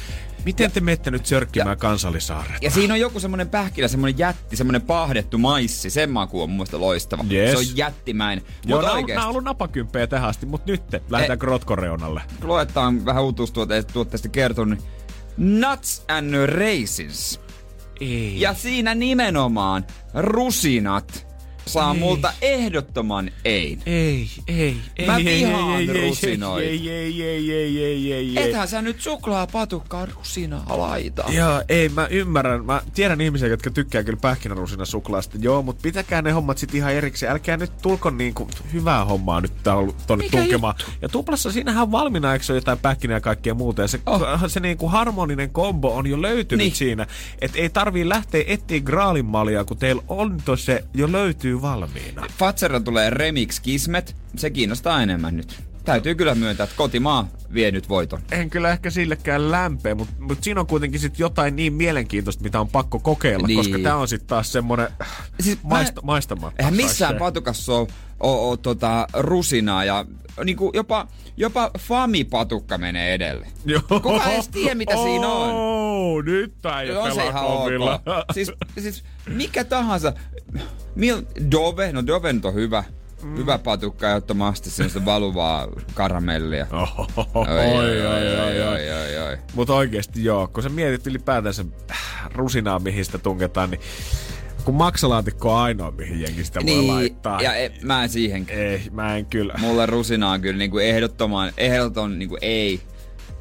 Miten te menette nyt sörkkimään kansallisaarret? Ja siinä on joku semmonen pähkinä, semmonen jätti, semmonen pahdettu maissi. Sen maku on mun mielestä loistava. Yes. Se on jättimäinen. Joo, Mutta nää, on- nää on ollut napakymppejä tähän asti, mutta nyt lähdetäänkö rotkoreunalle? luetaan vähän uutuustuotteista tuotteista kertonut, niin Nuts and Raisins. Ei. Ja siinä nimenomaan rusinat saa Ei. multa ehdottoman ein. Ei, ei, ei, Mä ei, vihaan ei, ei, ei, rusinoita. Ei, ei, ei, ei, ei, ei, ei. Ethän sä nyt suklaapatukkaa rusinaa laita. Joo, ei, mä ymmärrän. Mä tiedän ihmisiä, jotka tykkää kyllä pähkinärusina suklaasta. Joo, mutta pitäkää ne hommat sit ihan erikseen. Älkää nyt tulko niinku hyvää hommaa nyt tonne Mikä tunkemaan. Ja tuplassa siinähän on valmiina, eikö se jotain pähkinää ja kaikkea muuta. Ja se, Oh. [LAUGHS] se niinku harmoninen kombo on jo löytynyt Niin. niin. siinä. Että ei tarvii lähteä etsiä graalinmalia, kun teillä on se jo löytyy valmiina. Fatserra tulee Remix Kismet. Se kiinnostaa enemmän nyt. Täytyy kyllä myöntää, että kotimaa vie nyt voiton. en kyllä ehkä sillekään lämpeä, mutta mut siinä on kuitenkin sit jotain niin mielenkiintoista, mitä on pakko kokeilla, Niin. koska tää on sitten taas semmonen Siis siis mä- maista, maistamatta. Eihän missään patukassa ole, ole, ole tota, rusinaa ja niinku jopa, jopa Fami-patukka menee edelle. Joo. Kuka edes tiedä, mitä siinä on? Oh, nyt tää ei on se ihan ok. Siis, siis mikä tahansa. Mil, Dove, no Dove nyt on hyvä. Mm. Hyvä patukka ehdottomasti sellaista valuvaa karamellia. Oi, oi, oi, oi, oi. oi, oi. Mutta oikeesti joo, kun sä mietit ylipäätänsä äh, rusinaa, mihin sitä tunketaan, niin kun maksalaatikko on ainoa, mihin jengi sitä voi Niin, laittaa. ja e, mä en siihen. Ei, mä en kyllä. Mulle rusina on kyllä niinku ehdottoman, ehdoton niinku ei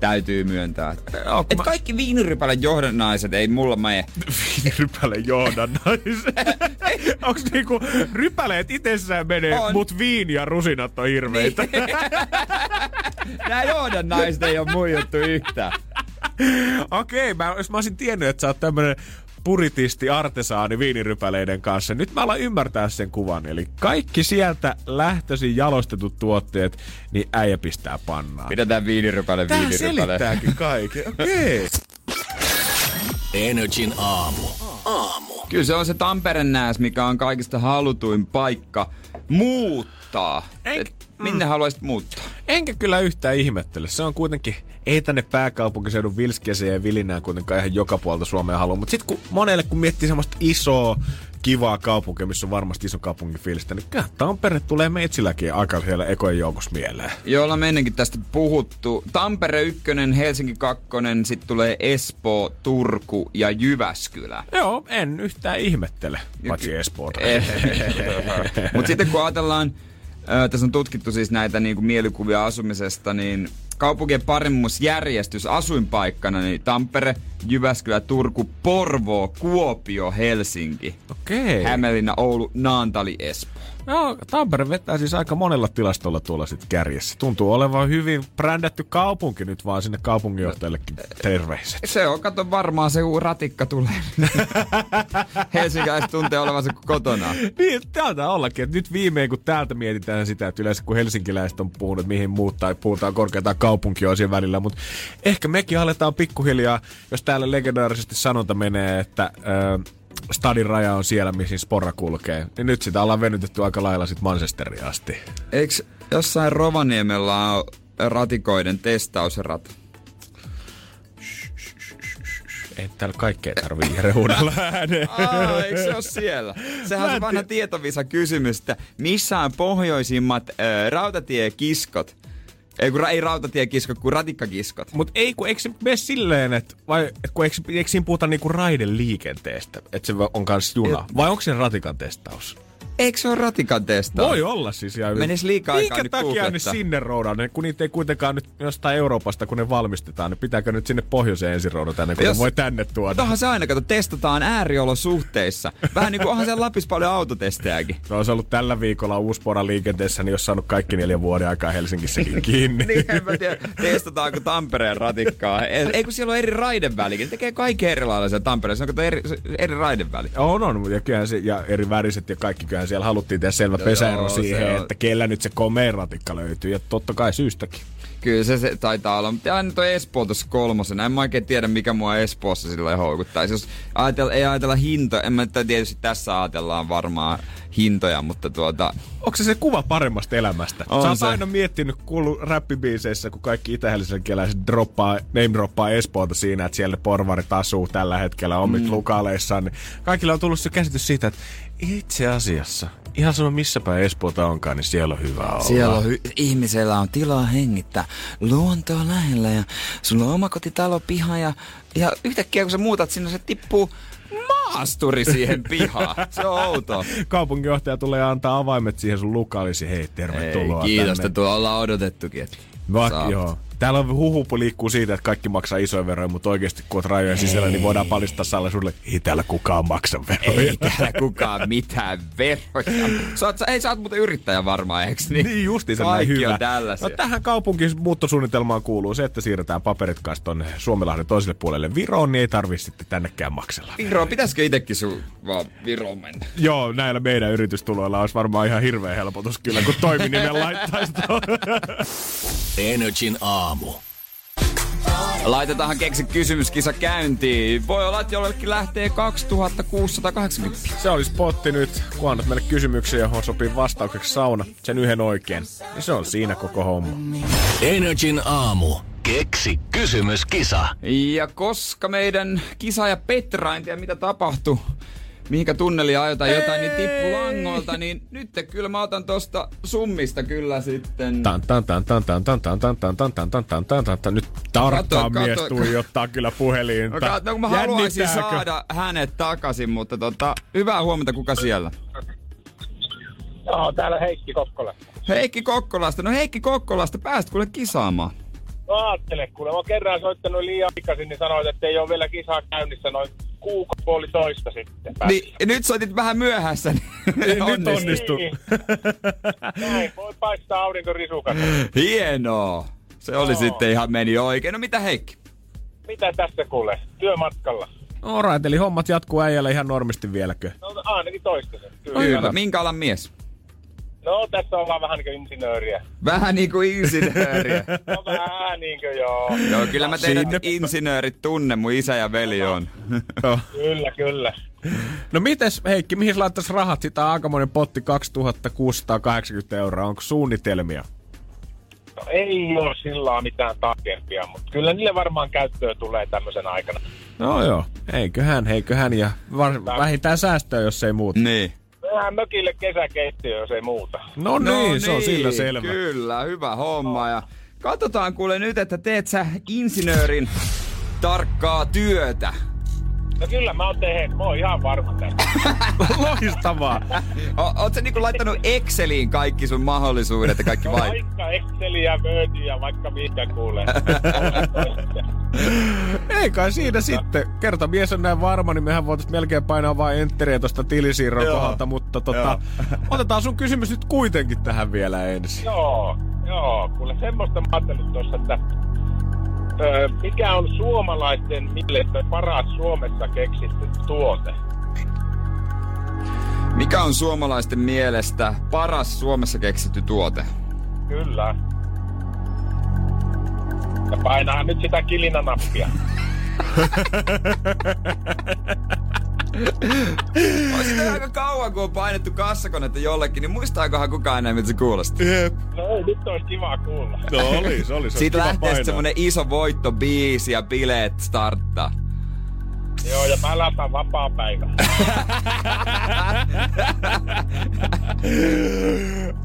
täytyy myöntää. Kun Et mä- kaikki viinirypälen johdannaiset ei mulla mene. [LAUGHS] Viinirypäle johdannaiset. [LAUGHS] Onks niinku rypäleet itsessään menee, On. mut viini ja rusinat on hirveitä? [LAUGHS] Nää johdannaiset ei oo mun juttu yhtään. Okei, mä, jos mä olisin tiennyt, että sä oot tämmönen puritisti artesaani viinirypäleiden kanssa. Nyt mä alan ymmärtää sen kuvan. Eli kaikki sieltä lähtöisin jalostetut tuotteet, niin äijä pistää pannaan. Pidetään viinirypäle Tää viinirypäle. selittääkin kaiken. Okei. Okay. Energin aamu. Aamu. Kyllä se on se Tampereen nääs, mikä on kaikista halutuin paikka muuttaa. Enk- Et minne haluaisit muuttaa? Enkä kyllä yhtään ihmettele. Se on kuitenkin, ei tänne pääkaupunkiseudun vilskeeseen ja vilinään kuitenkaan ihan joka puolta Suomea halua. Mutta sitten kun monelle kun miettii semmoista isoa, kivaa kaupunkia, missä on varmasti iso kaupunkifiilistä, niin kyllä Tampere tulee meitsilläkin aika siellä ekojen joukossa mieleen. Jolla me ennenkin tästä puhuttu. Tampere 1, Helsinki 2, sitten tulee Espoo, Turku ja Jyväskylä. Joo, en yhtään ihmettele, paitsi Espoota. [LAUGHS] Mutta sitten kun ajatellaan, ö, tässä on tutkittu siis näitä niinku mielikuvia asumisesta, niin kaupunkien paremmuusjärjestys asuinpaikkana, niin Tampere, Jyväskylä, Turku, Porvoo, Kuopio, Helsinki, Okei. Hämeenlinna, Oulu, Naantali, Espoo. No, Tampere vetää siis aika monella tilastolla tuolla sitten kärjessä. Tuntuu olevan hyvin brändätty kaupunki nyt vaan sinne kaupunginjohtajallekin terveiset. Se on, kato varmaan se kun ratikka tulee. [LAUGHS] Helsinkiläiset tuntee olevansa kuin kotona. Niin, tältä ollakin. nyt viimein, kun täältä mietitään sitä, että yleensä kun helsinkiläiset on puhunut, mihin muuttaa, puhutaan korkeintaan kaupunkioisien välillä, mutta ehkä mekin aletaan pikkuhiljaa, jos täällä legendaarisesti sanonta menee, että ö, stadin raja on siellä, missä sporra kulkee, niin nyt sitä ollaan venytetty aika lailla sit Manchesteriin asti. Eikö jossain Rovaniemellä ole ratikoiden testausrata? Ei täällä kaikkea tarvii Jere huudella [LAUGHS] ääneen. Aa, eikö se ole siellä? Sehän on se vanha tietovisa kysymys, että missä on pohjoisimmat ö, rautatiekiskot? Ei, kun, ra- ei rautatiekiskot, kun ratikkakiskot. Mutta ei, kun eikö se mene silleen, että vai, et kun eikö, eikö siinä puhuta niinku raideliikenteestä, että se on kans juna? Vai onko se ratikan testaus? Eikö se ole ratikan testaus? Voi olla siis ihan hyvin. Menis liikaa aikaa Minkä nyt takia ne googlettaa. sinne roudaan? Ne, kun niitä ei kuitenkaan nyt jostain Euroopasta, kun ne valmistetaan, niin pitääkö nyt sinne pohjoiseen ensin roudata ennen kuin Jos- ne voi tänne tuoda? Tohan se aina, kato, testataan ääriolosuhteissa. Vähän niin kuin onhan siellä Lapissa paljon autotestejäkin. Se olisi ollut tällä viikolla Uuspora liikenteessä, niin jos saanut kaikki neljä vuoden aikaa Helsingissäkin [LAUGHS] kiinni. niin, en mä tiedä, testataanko Tampereen ratikkaa. Ei, kun siellä on eri raidevälikin. Ne tekee kaikki eri lailla siellä Tampereessa. On kato eri, eri raideväli. On, on, ja, se, ja eri väriset ja kaikki, kyllähän siellä haluttiin tehdä selvä pesäero siihen, on. että kellä nyt se komea ratikka löytyy, ja totta kai syystäkin. Kyllä se, se taitaa olla, mutta aina toi Espoo tuossa kolmosena. En mä oikein tiedä, mikä mua Espoossa sille houkuttaisi. Jos ajatella, ei ajatella hintoja, en mä tietysti tässä ajatellaan varmaan hintoja, mutta tuota... Onko se se kuva paremmasta elämästä? On Sä oot se. aina miettinyt kuullut räppibiiseissä, kun kaikki itähelsinkiläiset droppaa, name droppaa Espoota siinä, että siellä porvarit asuu tällä hetkellä omit mm. lukaleissaan. Niin kaikilla on tullut se käsitys siitä, että itse asiassa, ihan sama missä päin Espoota onkaan, niin siellä on hyvä olla. Siellä on hy- ihmisellä on tilaa hengittää, luontoa lähellä ja sulla on omakotitalo, piha ja, ja yhtäkkiä kun sä muutat sinne, se tippuu maasturi siihen pihaan. Se on outo. [LAUGHS] Kaupunginjohtaja tulee antaa avaimet siihen sun lukalisi. Hei, tervetuloa Ei, kiitos, tänne. että tuo ollaan odotettukin. Että Va- joo. Täällä on huhupu liikkuu siitä, että kaikki maksaa isoja veroja, mutta oikeasti kun oot rajojen sisällä, niin voidaan paljastaa salaisuudelle, ei täällä kukaan maksa veroja. Ei täällä kukaan mitään veroja. Sä oot, hei, sä oot muuten yrittäjä varmaan, eiks niin? Niin justiinsa näin hyvä. on tällaisia. No tähän kaupunkin muuttosuunnitelmaan kuuluu se, että siirretään paperit kanssa tonne Suomilahden toiselle puolelle Viroon, niin ei tarvii sitten tännekään maksella. Viro, pitäisikö itekin sun vaan Viroon mennä? Joo, näillä meidän yritystuloilla olisi varmaan ihan hirveä helpotus kyllä, kun toiminimen laittaisi. [LAUGHS] Energin aamu. Laitetaanhan keksi kysymyskisa käyntiin. Voi olla, että jollekin lähtee 2680. Se olisi potti nyt, kun annat meille kysymyksiä, johon sopii vastaukseksi sauna, sen yhden oikein. Niin se on siinä koko homma. Energin aamu. Keksi kysymyskisa. Ja koska meidän kisaaja Petra, en tiedä mitä tapahtui, mihinkä tunneliin ajotaan jotain, niin tippu langolta, niin nyt kyllä mä otan tosta summista kyllä sitten. Tan, tan, tan, tan, tan, tan, tan, tan, tan, tan, tan, tan, tan, tan, tan, tan. Nyt tarkkaan Kato, kato. mies tuijottaa kyllä puheliin. No, kat- no, kun mä haluaisin saada hänet takaisin, mutta tota, hyvää huomenta, kuka siellä? Joo, täällä Heikki Kokkola. Heikki Kokkolasta. No Heikki Kokkolasta, pääst kuule kisaamaan. No ajattele, kuule, mä oon kerran soittanut liian aikaisin, niin sanoit, että ei ole vielä kisaa käynnissä noin kuukausi puolitoista sitten. Niin, nyt soitit vähän myöhässä, niin Nyt onnistui. onnistu. Niin. Näin, voi paistaa aurinko risukasta. Hienoa. Se oli Joo. sitten ihan meni oikein. No mitä Heikki? Mitä tässä kuule? Työmatkalla. Alright, eli hommat jatkuu äijällä ihan normisti vieläkö? No ainakin toistaiseksi. Kyllä. Hyvä. Minkä alan mies? No tässä ollaan vähän niin kuin insinööriä. Vähän niin kuin insinööriä. [LAUGHS] No vähän niin kuin joo. Joo, kyllä mä teidät Sinne- insinöörit tunne, mun isä ja veli on. [LAUGHS] Joo. Kyllä, kyllä. No mites Heikki, mihin sä laittaisi rahat? Sitä on aikamoinen potti 2680 euroa. Onko suunnitelmia? No ei ole sillä mitään tarkempia, mutta kyllä niille varmaan käyttöä tulee tämmöisen aikana. No joo, eiköhän, eiköhän ja var, vähintään säästöä, jos ei muuta. Niin. Vähän mökille kesäkeittiö, jos ei muuta. No, niin, se on sillä selvä. Kyllä, hyvä homma. Ja katsotaan kuule nyt, että teet sä insinöörin tarkkaa työtä. No kyllä mä oon tehnyt, mä oon ihan varma tästä. [LAUGHS] Loistavaa. O- oot sä niinku laittanut Exceliin kaikki sun mahdollisuudet ja kaikki vai? Vaikka Exceliä, Wordia, vaikka mitä kuulee. [LAUGHS] Ei kai siinä sitten. Kerta mies on näin varma, niin mehän voitais melkein painaa vain enteriä tosta tilisiirron Joo. kohdalta, mutta tota, otetaan sun kysymys nyt kuitenkin tähän vielä ensin. joo, joo, kuule semmoista mä ajattelin tuossa, että öö, mikä on suomalaisten mielestä paras Suomessa keksitty tuote? Mikä on suomalaisten mielestä paras Suomessa keksitty tuote? Kyllä. Ja painaa nyt sitä kilinanappia. [LAUGHS] On sitä aika kauan, kun on painettu kassakonetta jollekin, niin muistaakohan kukaan enää, miltä se kuulosti? No ei, nyt olisi kiva kuulla. No oli, se oli. Se Siitä lähtee sitten semmonen iso voittobiisi ja bileet starttaa. Joo, ja mä lähtän vapaa päivä.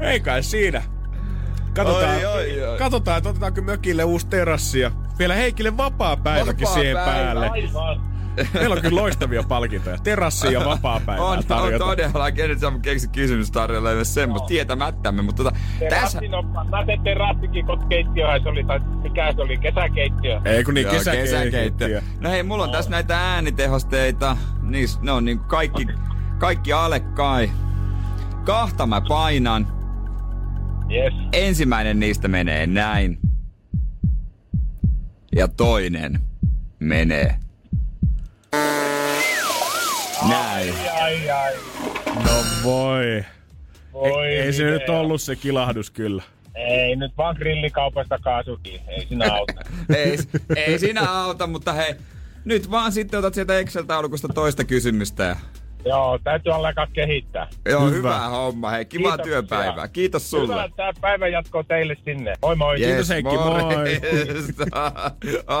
[LAUGHS] Ei kai siinä. Katsotaan, Oi, oi, oi. katsotaan että otetaanko mökille uusi terassi ja vielä Heikille vapaa päiväkin Vapaa siihen päivä. päälle. Aivan. Meillä on kyllä loistavia palkintoja. Terassi ja vapaa päivää On, on tarjota. todellakin. En saa keksi kysymys tarjolla myös semmoista tietämättämme, mutta tota, tässä... Mä tein terassikin, kun keittiöhän se oli, tai mikä se oli, kesäkeittiö. Ei kun niin Joo, kesäkeittiö. No hei, mulla on tässä näitä äänitehosteita. Niis, ne on niin kaikki, kaikki alle kai. Kahta mä painan. Yes. Ensimmäinen niistä menee näin. Ja toinen menee näin. Ai, ai. No voi. Voi ei, ei se nyt ollut se kilahdus kyllä. Ei nyt vaan grillikaupasta kaasukin. Ei siinä auta. [LAUGHS] ei, ei siinä auta, mutta hei, nyt vaan sitten otat sieltä Excel-taulukosta toista kysymystä ja Joo, täytyy alkaa kehittää. Joo, hyvä, hyvä homma. Hei, kiva Kiitoksia. työpäivää. Kiitos sulle. Hyvä, tämä päivän jatko teille sinne. Moi moi. Yes, Kiitos Heikki, moi.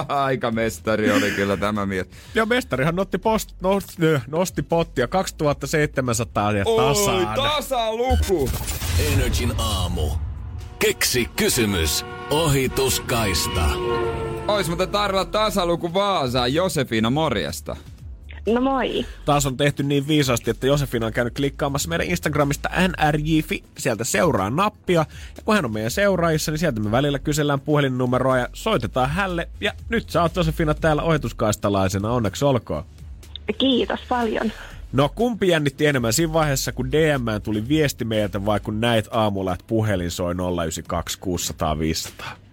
[LAUGHS] Aika mestari oli kyllä tämä mies. Ja mestarihan nosti, post, nosti, nosti pottia 2700 ja tasaan. Oi, tasa luku. Energin aamu. Keksi kysymys. Ohituskaista. Ois mutta tarvilla tasaluku Vaasaan. Josefina, morjesta. No moi. Taas on tehty niin viisaasti, että Josefina on käynyt klikkaamassa meidän Instagramista nrj.fi, sieltä seuraa nappia. Ja kun hän on meidän seuraajissa, niin sieltä me välillä kysellään puhelinnumeroa ja soitetaan hälle. Ja nyt sä oot Josefina täällä ohituskaistalaisena, onneksi olkoon. Kiitos paljon. No kumpi jännitti enemmän siinä vaiheessa, kun DM tuli viesti meiltä vai kun näit aamulla, että puhelin soi 092 600 500?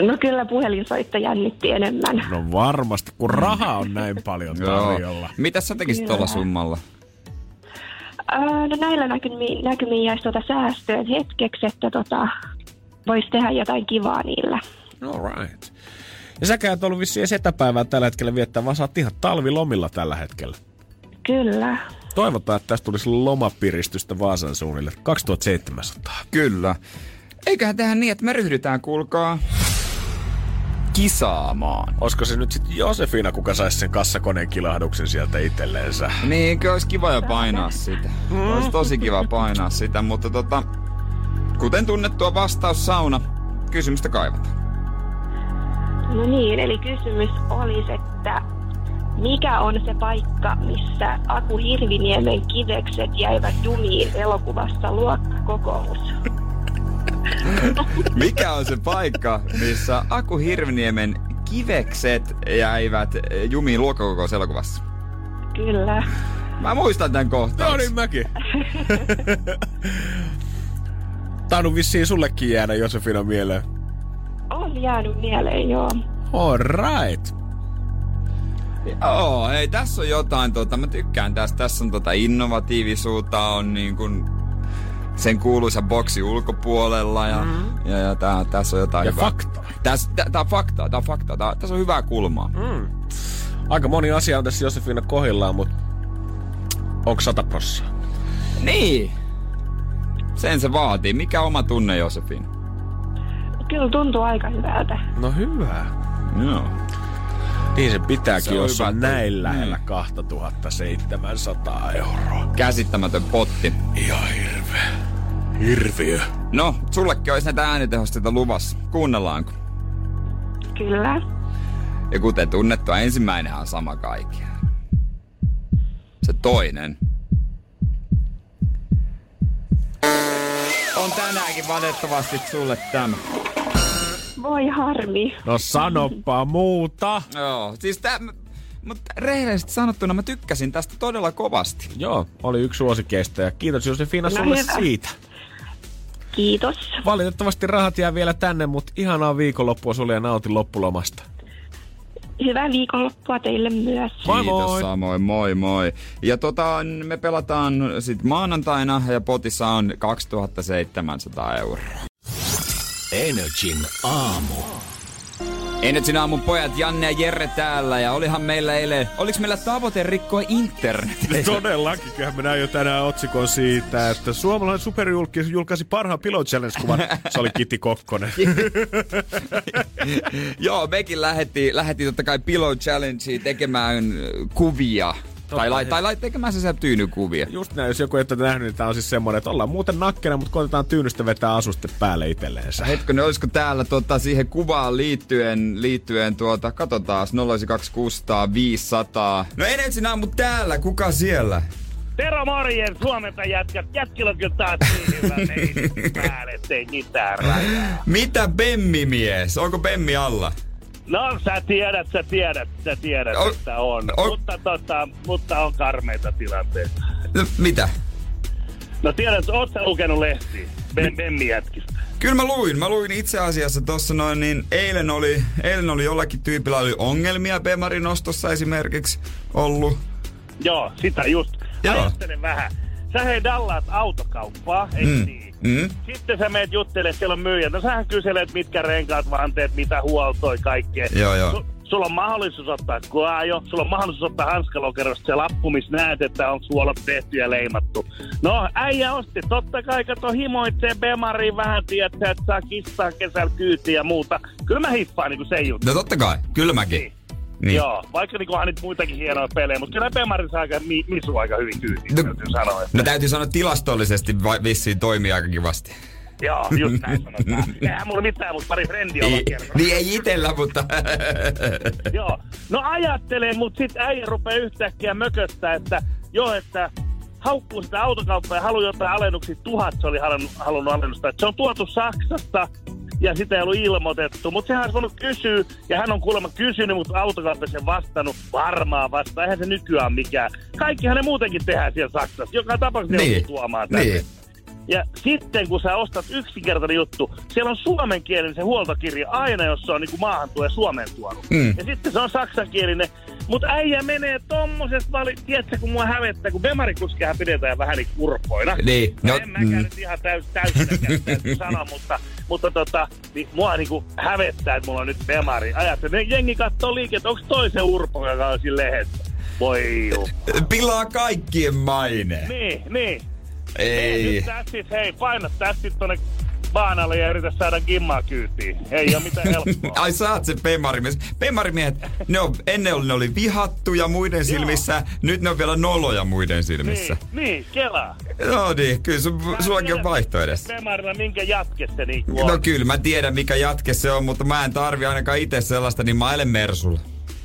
No kyllä puhelinsoitto jännitti enemmän. No varmasti, kun raha on näin paljon tarjolla. Mitä sä tekisit tuolla summalla? Öö, no näillä näkymiin, näkymiin jäisi tuota säästöön hetkeksi, että tota, voisi tehdä jotain kivaa niillä. All right. Ja säkään et ollut vissiin etäpäivää tällä hetkellä viettää, vaan sä oot ihan talvilomilla tällä hetkellä. Kyllä. Toivotaan, että tästä tulisi lomapiristystä Vaasan suunnille. 2700. Kyllä. Eiköhän tehdä niin, että me ryhdytään, kuulkaa kisaamaan. Olisiko se nyt sitten Josefina, kuka saisi sen kassakoneen kilahduksen sieltä itselleensä? Niin, kyllä olisi kiva jo painaa sitä. Mm. Olisi tosi kiva painaa sitä, mutta tota, kuten tunnettua vastaus sauna, kysymystä kaivataan. No niin, eli kysymys olisi, että mikä on se paikka, missä Aku Hirviniemen kivekset jäivät jumiin elokuvassa Luokkakokous? Mikä on se paikka, missä Aku Hirviniemen kivekset jäivät jumiin luokkakokouselokuvassa? Kyllä. Mä muistan tämän kohtaan. No niin mäkin. [LAUGHS] Tainnut vissiin sullekin jäädä Josefina mieleen. On jäänyt mieleen, joo. All right. Joo, ei tässä on jotain, tota, mä tykkään tästä. Tässä on tota innovatiivisuutta, on niin kuin sen kuuluisa boksi ulkopuolella ja, mm. ja, ja tää, tässä on jotain ja hyvää. fakta. Tässä, tää, tää on fakta, tää on fakta. Tää, tässä on hyvää kulmaa. Mm. Aika moni asia on tässä Josefina kohillaan, mutta onko sata prossaa? Niin. Sen se vaatii. Mikä oma tunne, Josefin? Kyllä tuntuu aika hyvältä. No hyvä. Joo. Niin se pitääkin, se jos on näin mm. lähellä 2700 euroa. Käsittämätön potti. Ihan hirveä. Hirviö. No, sullekin olisi näitä äänitehosteita luvassa. Kuunnellaanko? Kyllä. Ja kuten tunnettua, ensimmäinen on sama kaikkea. Se toinen on tänäänkin valitettavasti sulle tämä. Voi harmi. No sanoppa muuta. Joo, siis tää, mutta rehellisesti sanottuna mä tykkäsin tästä todella kovasti. Joo, oli yksi suosikeista ja kiitos Josefina no sulle hyvä. siitä. Kiitos. Valitettavasti rahat jää vielä tänne, mutta ihanaa viikonloppua sulle ja nautin loppulomasta. Hyvää viikonloppua teille myös. Moi moi. Kiitos samoin, moi moi. Ja tota, me pelataan sit maanantaina ja potissa on 2700 euroa. Energin aamu. Energin aamun pojat Janne ja Jere täällä ja olihan meillä eilen, oliks meillä tavoite rikkoa internet? [LAUGHS] Todellakin, kyllähän me näin jo tänään otsikon siitä, että suomalainen superjulkis julkaisi parhaan Pilot Challenge-kuvan. Se oli Kiti Kokkonen. [LAUGHS] Joo, mekin lähetti, lähetti totta kai Pilot Challengea tekemään kuvia tai, lai, tai lai tekemään se tyynykuvia. Just näin, jos joku ei ole nähnyt, niin tämä on siis semmoinen, että ollaan muuten nakkena, mutta koitetaan tyynystä vetää asuste päälle itselleensä. Hetkinen, olisiko täällä tota, siihen kuvaan liittyen, liittyen tuota, katsotaan, 09600 500. No en ensin aamu täällä, kuka siellä? Tero morjen, Suomelta jätkät. Jätkillä on kyllä taas niin hyvä päälle, ettei mitään rajaa. Mitä Bemmi-mies? Onko Bemmi alla? No, sä tiedät, sä tiedät, sä tiedät, o, että on. O, mutta, tota, mutta on karmeita tilanteita. No, mitä? No tiedät, oot sä lukenut lehtiä ben, Bemmi jätkistä? Kyllä mä luin. Mä luin itse asiassa tuossa noin, niin eilen oli, eilen oli jollakin tyypillä oli ongelmia Bemarin ostossa esimerkiksi ollut. Joo, sitä just. Joo. Ajattelen vähän sä hei dallaat autokauppaa, eikö Mm. niin? Mm. Sitten sä meet juttelemaan, siellä on myyjä. No sähän kyselet, mitkä renkaat, vanteet, mitä huoltoi, kaikkea. Joo, joo. Su- sulla on mahdollisuus ottaa kuajo, sulla on mahdollisuus ottaa hanskalokerosta se lappu, missä näet, että on suolat tehty ja leimattu. No, äijä osti, totta kai kato himoitsee Bemariin vähän, tietää, että saa kistaa kesällä kyytiä ja muuta. Kyllä mä hiffaan niin se juttu. No totta kai, kyllä mäkin. Niin. Niin. Joo, vaikka niinku on nyt muitakin hienoja pelejä, mutta kyllä Bemari saa aika mi- misu aika hyvin kyytiin, No- täytyy sanoa. Että. No täytyy sanoa tilastollisesti va- vissiin toimii aika kivasti. Joo, just näin sanotaan. [LAUGHS] Eihän mulla mitään, mutta pari frendiä on niin ei itellä, mutta... [LAUGHS] Joo. No ajattelee, mutta sit äijä rupeaa yhtäkkiä mököttää, että joo, että haukkuu sitä autokauppaa ja haluaa jotain alennuksia. Tuhat se oli halunnut, halunnut alennusta. Et se on tuotu Saksasta ja sitä ei ollut ilmoitettu. Mutta sehän olisi voinut kysyä, ja hän on kuulemma kysynyt, mutta autokauppa sen vastannut. Varmaan vastaa, eihän se nykyään mikään. Kaikkihan ne muutenkin tehdään siellä Saksassa. Joka tapauksessa ne Niin. joutuu tuomaan tänne. niin. Ja sitten kun sä ostat yksinkertainen juttu, siellä on suomenkielinen se huoltokirja aina, jos se on niin maahan tuo Suomeen tuonut. Mm. Ja sitten se on saksankielinen. Mutta äijä menee tommosesta vali... Tiedätkö, kun mua hävettää, kun bemarikuskehän pidetään vähän niin kurppoina. Niin, No, en mäkään mm. nyt ihan täys, täytyy sanoa, mutta, mutta tota, niin mua niinku hävettää, että mulla on nyt bemari. Ajattelin, jengi katsoo liikettä, onko toisen urpo, joka on siinä lehdessä? Voi juu. Pilaa kaikkien maine. Niin, niin. Ei. Nyt tässit, hei, paina tässit tonne baanalle ja yritä saada gimmaa kyytiin. Ei ole mitään helppoa. [LAUGHS] Ai saat sen pemarimies. Pemarimiehet, ne on, ennen oli, ne oli vihattuja muiden silmissä, nyt ne on vielä noloja muiden silmissä. Niin, niin, kelaa. No niin, kyllä sun, sullakin on vaihto edessä. Bemarilla minkä jatke se niinku on. No kyllä mä tiedän mikä jatke se on, mutta mä en tarvi ainakaan itse sellaista, niin mä ajan Mersulla.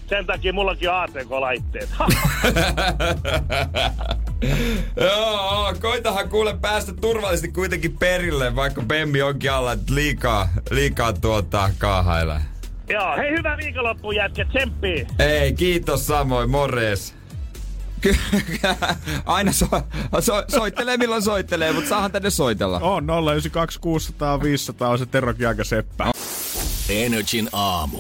Sen takia mullakin on ATK-laitteet. [LAUGHS] Joo, koitahan kuule päästä turvallisesti kuitenkin perille, vaikka Bemmi onkin alla, että liikaa, liikaa tuota kaahailla. Joo, hei hyvää viikonloppua jätkä, tsemppii. Ei, kiitos samoin, morjes. Kyllä, [LAUGHS] aina so, so, soittelee milloin soittelee, mutta saahan tänne soitella. On 092 600 500 on se Tero Kiaga Seppä. Energin aamu.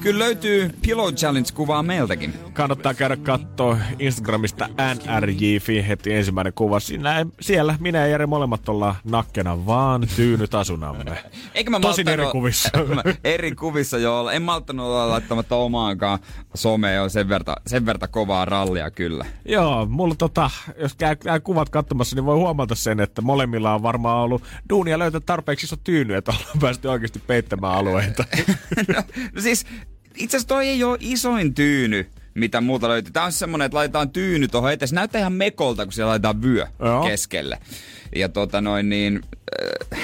Kyllä löytyy Pillow Challenge-kuvaa meiltäkin. Kannattaa käydä kattoo Instagramista NRJ heti ensimmäinen kuva. Siinä, siellä minä ja Jere molemmat ollaan nakkena vaan tyynyt asunamme. [LAUGHS] Eikä mä Tosin malttanut- eri kuvissa. [LAUGHS] eri kuvissa jo olla. En malttanut olla laittamatta omaankaan someen jo sen verta, sen verta kovaa rallia kyllä. Joo, mulla tota, jos käy, käy kuvat katsomassa, niin voi huomata sen, että molemmilla on varmaan ollut duunia löytää tarpeeksi iso tyyny, että ollaan päästy oikeasti peittämään alueita. [LAUGHS] No siis, itse asiassa toi ei ole isoin tyyny, mitä muuta löytyy. Tää on semmonen, että laitetaan tyyny tuohon eteen. Se näyttää ihan mekolta, kun siellä laitetaan vyö Joo. keskelle. Ja tota noin niin... Äh,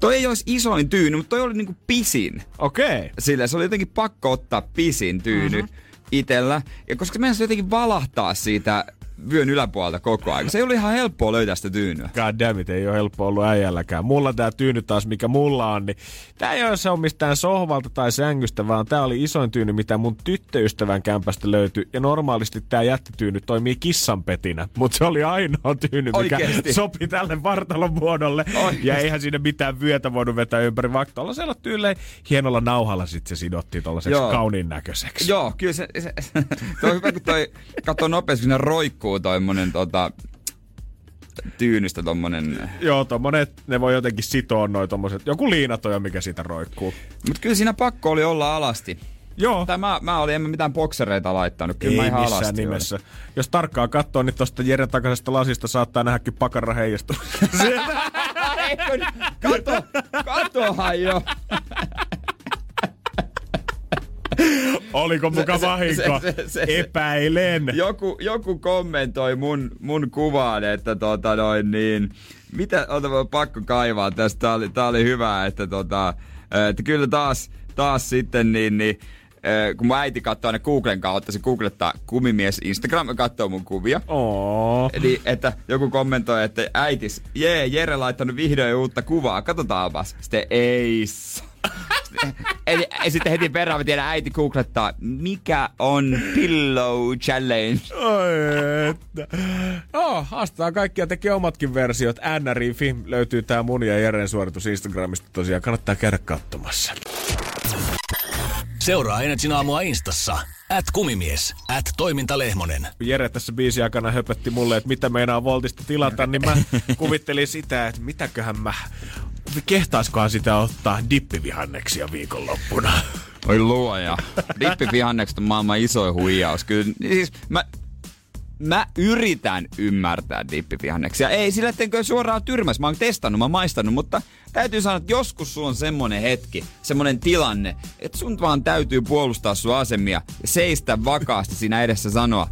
toi ei olisi isoin tyyny, mutta toi oli niinku pisin. Okei. Okay. Sillä se oli jotenkin pakko ottaa pisin tyyny Mhm. Itellä. Ja koska meidän jotenkin valahtaa siitä vyön yläpuolelta koko ajan. Se ei ollut ihan helppoa löytää sitä tyynyä. God damn it, ei ole helppo ollut äijälläkään. Mulla tää tyyny taas, mikä mulla on, niin tää ei ole se on mistään sohvalta tai sängystä, vaan tää oli isoin tyyny, mitä mun tyttöystävän kämpästä löytyi. Ja normaalisti tää jättityyny toimii kissanpetinä, mutta se oli ainoa tyyny, mikä Oikeesti? sopi tälle vartalon muodolle. Oikeesti? Ja eihän siinä mitään vyötä voinut vetää ympäri, vaikka tuollaisella tyyleen hienolla nauhalla sitten se sidottiin tuollaiseksi kauniin näköiseksi. Joo, kyllä se, se, toi on hyvä, kun toi katsoo nopeasti, kun siinä roikkuu tommonen tota, tyynystä tommonen. Joo, tommonen, ne voi jotenkin sitoa noin tommoset, joku liinatoja, mikä siitä roikkuu. Mut kyllä siinä pakko oli olla alasti. Joo. Tai mä, mä olin, en mä mitään boksereita laittanut. Kyllä Ei mä ihan missään alasti nimessä. Jos tarkkaan katsoo, niin tuosta Jeren takaisesta lasista saattaa nähdäkin pakara heijastua. [LAUGHS] Kato, katohan jo. Oliko muka Se- vahinko? se- se- se- Epäilen. Joku, joku kommentoi mun, mun kuvaan, että tota noin niin, mitä, ota mä pakko kaivaa tästä, tää oli, tää oli hyvä, että tota, että kyllä taas, taas sitten niin, niin eh, kun mun äiti katsoo aina Googlen kautta, se googlettaa kumimies Instagram ja katsoo mun kuvia. Oo. Eli että joku kommentoi, että äitis, jee, Jere laittanut vihdoin uutta kuvaa, katsotaanpas. Sitten ei saa. [LAUGHS] Sitten heti perään mä tiedän, äiti googlettaa, mikä on Pillow Challenge. Oi, että. Oh, haastaa kaikkia tekee omatkin versiot. NRI Film löytyy tää mun ja Jeren suoritus Instagramista tosiaan. Kannattaa käydä katsomassa. Seuraa Energin aamua instassa. At kumimies, at toimintalehmonen. Jere tässä biisi aikana höpötti mulle, että mitä meinaa Voltista tilata, niin mä kuvittelin sitä, että mitäköhän mä, kehtaiskohan sitä ottaa dippivihanneksia viikonloppuna. Oi luoja. Dippivihannekset on maailman isoin huijaus. Kyllä, siis mä, mä yritän ymmärtää dippivihanneksia. Ei sillä, ettenkö suoraan tyrmäs. Mä oon testannut, mä oon maistanut, mutta täytyy sanoa, että joskus sulla on semmonen hetki, semmonen tilanne, että sun vaan täytyy puolustaa sun asemia ja seistä vakaasti siinä edessä sanoa,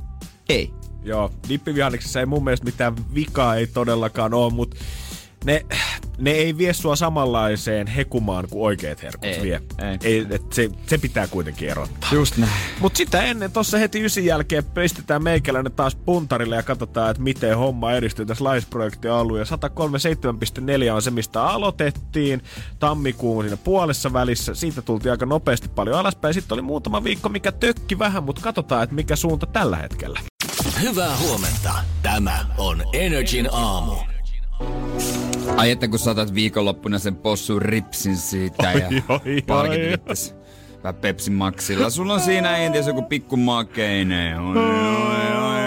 ei. Joo, dippivihanneksissa ei mun mielestä mitään vikaa ei todellakaan ole, mutta ne, ne ei vie sua samanlaiseen hekumaan kuin oikeat herkut Ei, vie. ei. ei et se, se pitää kuitenkin erottaa. Just näin. Mutta sitä ennen, tuossa heti ysin jälkeen pistetään meikäläinen taas puntarille ja katsotaan, että miten homma edistyy tässä laisprojektin alueella. 137.4 on se, mistä aloitettiin. Tammikuun siinä puolessa välissä. Siitä tultiin aika nopeasti paljon alaspäin. Sitten oli muutama viikko, mikä tökki vähän, mutta katsotaan, että mikä suunta tällä hetkellä. Hyvää huomenta. Tämä on Energin aamu. Ai että kun saatat viikonloppuna sen possun ripsin siitä ja Oi, oi, vähän Pepsi Maxilla. Sulla on siinä enties joku pikku makeinen. Oi, oi, oi, oi, oi,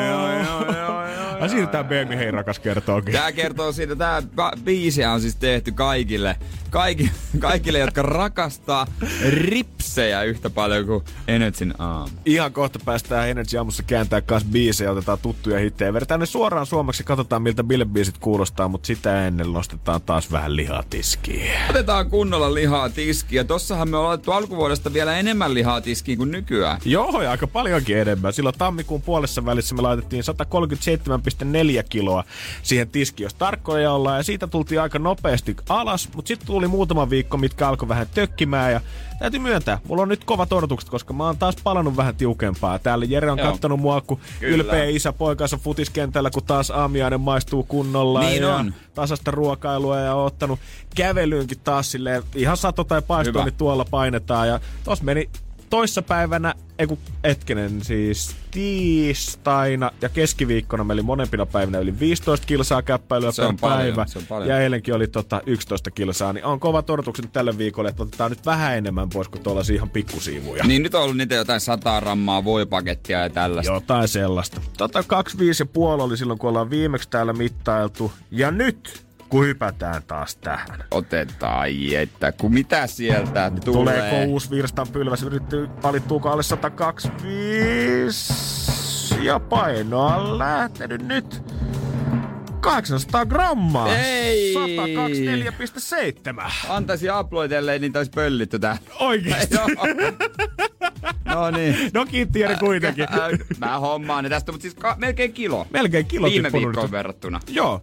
oi, Ai siitä tämä Beemi Hei rakas kertookin. Tää kertoo siitä, tää biisiä on siis tehty kaikille, kaikki, kaikille, jotka rakastaa ripsejä yhtä paljon kuin Energyn aamu. Ihan kohta päästään Energy aamussa kääntää kanssa biisejä, otetaan tuttuja hittejä. Vedetään ne suoraan suomeksi ja katsotaan miltä bilebiisit kuulostaa, mutta sitä ennen nostetaan taas vähän lihaa tiskiin. Otetaan kunnolla lihaa tiskiä. Tossahan me ollaan alkuvuodesta vielä enemmän lihaa tiskiin kuin nykyään. Joo, ja aika paljonkin enemmän. Silloin tammikuun puolessa välissä me laitettiin 137,4 kiloa siihen tiskiin, jos tarkkoja ollaan. Ja siitä tultiin aika nopeasti alas, mutta sitten tuli muutama viikko, mitkä alkoi vähän tökkimään. Ja täytyy myöntää, mulla on nyt kovat odotukset, koska mä oon taas palannut vähän tiukempaa. Täällä Jere on Joo. kattonut mua, kun Kyllä. ylpeä isä poikansa futiskentällä, kun taas aamiainen maistuu kunnolla. Niin ja on. tasasta ruokailua ja on ottanut kävelyynkin taas silleen, ihan sato tai paisto, niin tuolla painetaan. Ja tos meni toissapäivänä, ei kun etkenen siis tiistaina ja keskiviikkona meillä oli molempina päivinä yli 15 kilsaa käppäilyä Se per on paljon, päivä. se on paljon. Ja eilenkin oli tota 11 kilsaa, niin on kovat odotukset tälle viikolle, että otetaan nyt vähän enemmän pois kuin tuolla ihan pikkusiivuja. Niin nyt on ollut niitä jotain 100 rammaa voipakettia ja tällaista. Jotain sellaista. Tota 25,5 oli silloin, kun ollaan viimeksi täällä mittailtu. Ja nyt, kun hypätään taas tähän. Otetaan, ai että kun mitä sieltä tulee. Tuleeko uusi virstan pylväs? Yritetty, valittuuko alle 125? Ja paino on lähtenyt nyt 800 grammaa. Ei! 124,7. Antaisi aploitelleen, niin taisi pöllitty tää. Oikeesti. No niin. No kiitti Jere kuitenkin. Mä hommaan ne tästä, mutta siis ka- melkein kilo. Melkein kilo Viime viikkoon verrattuna. Joo.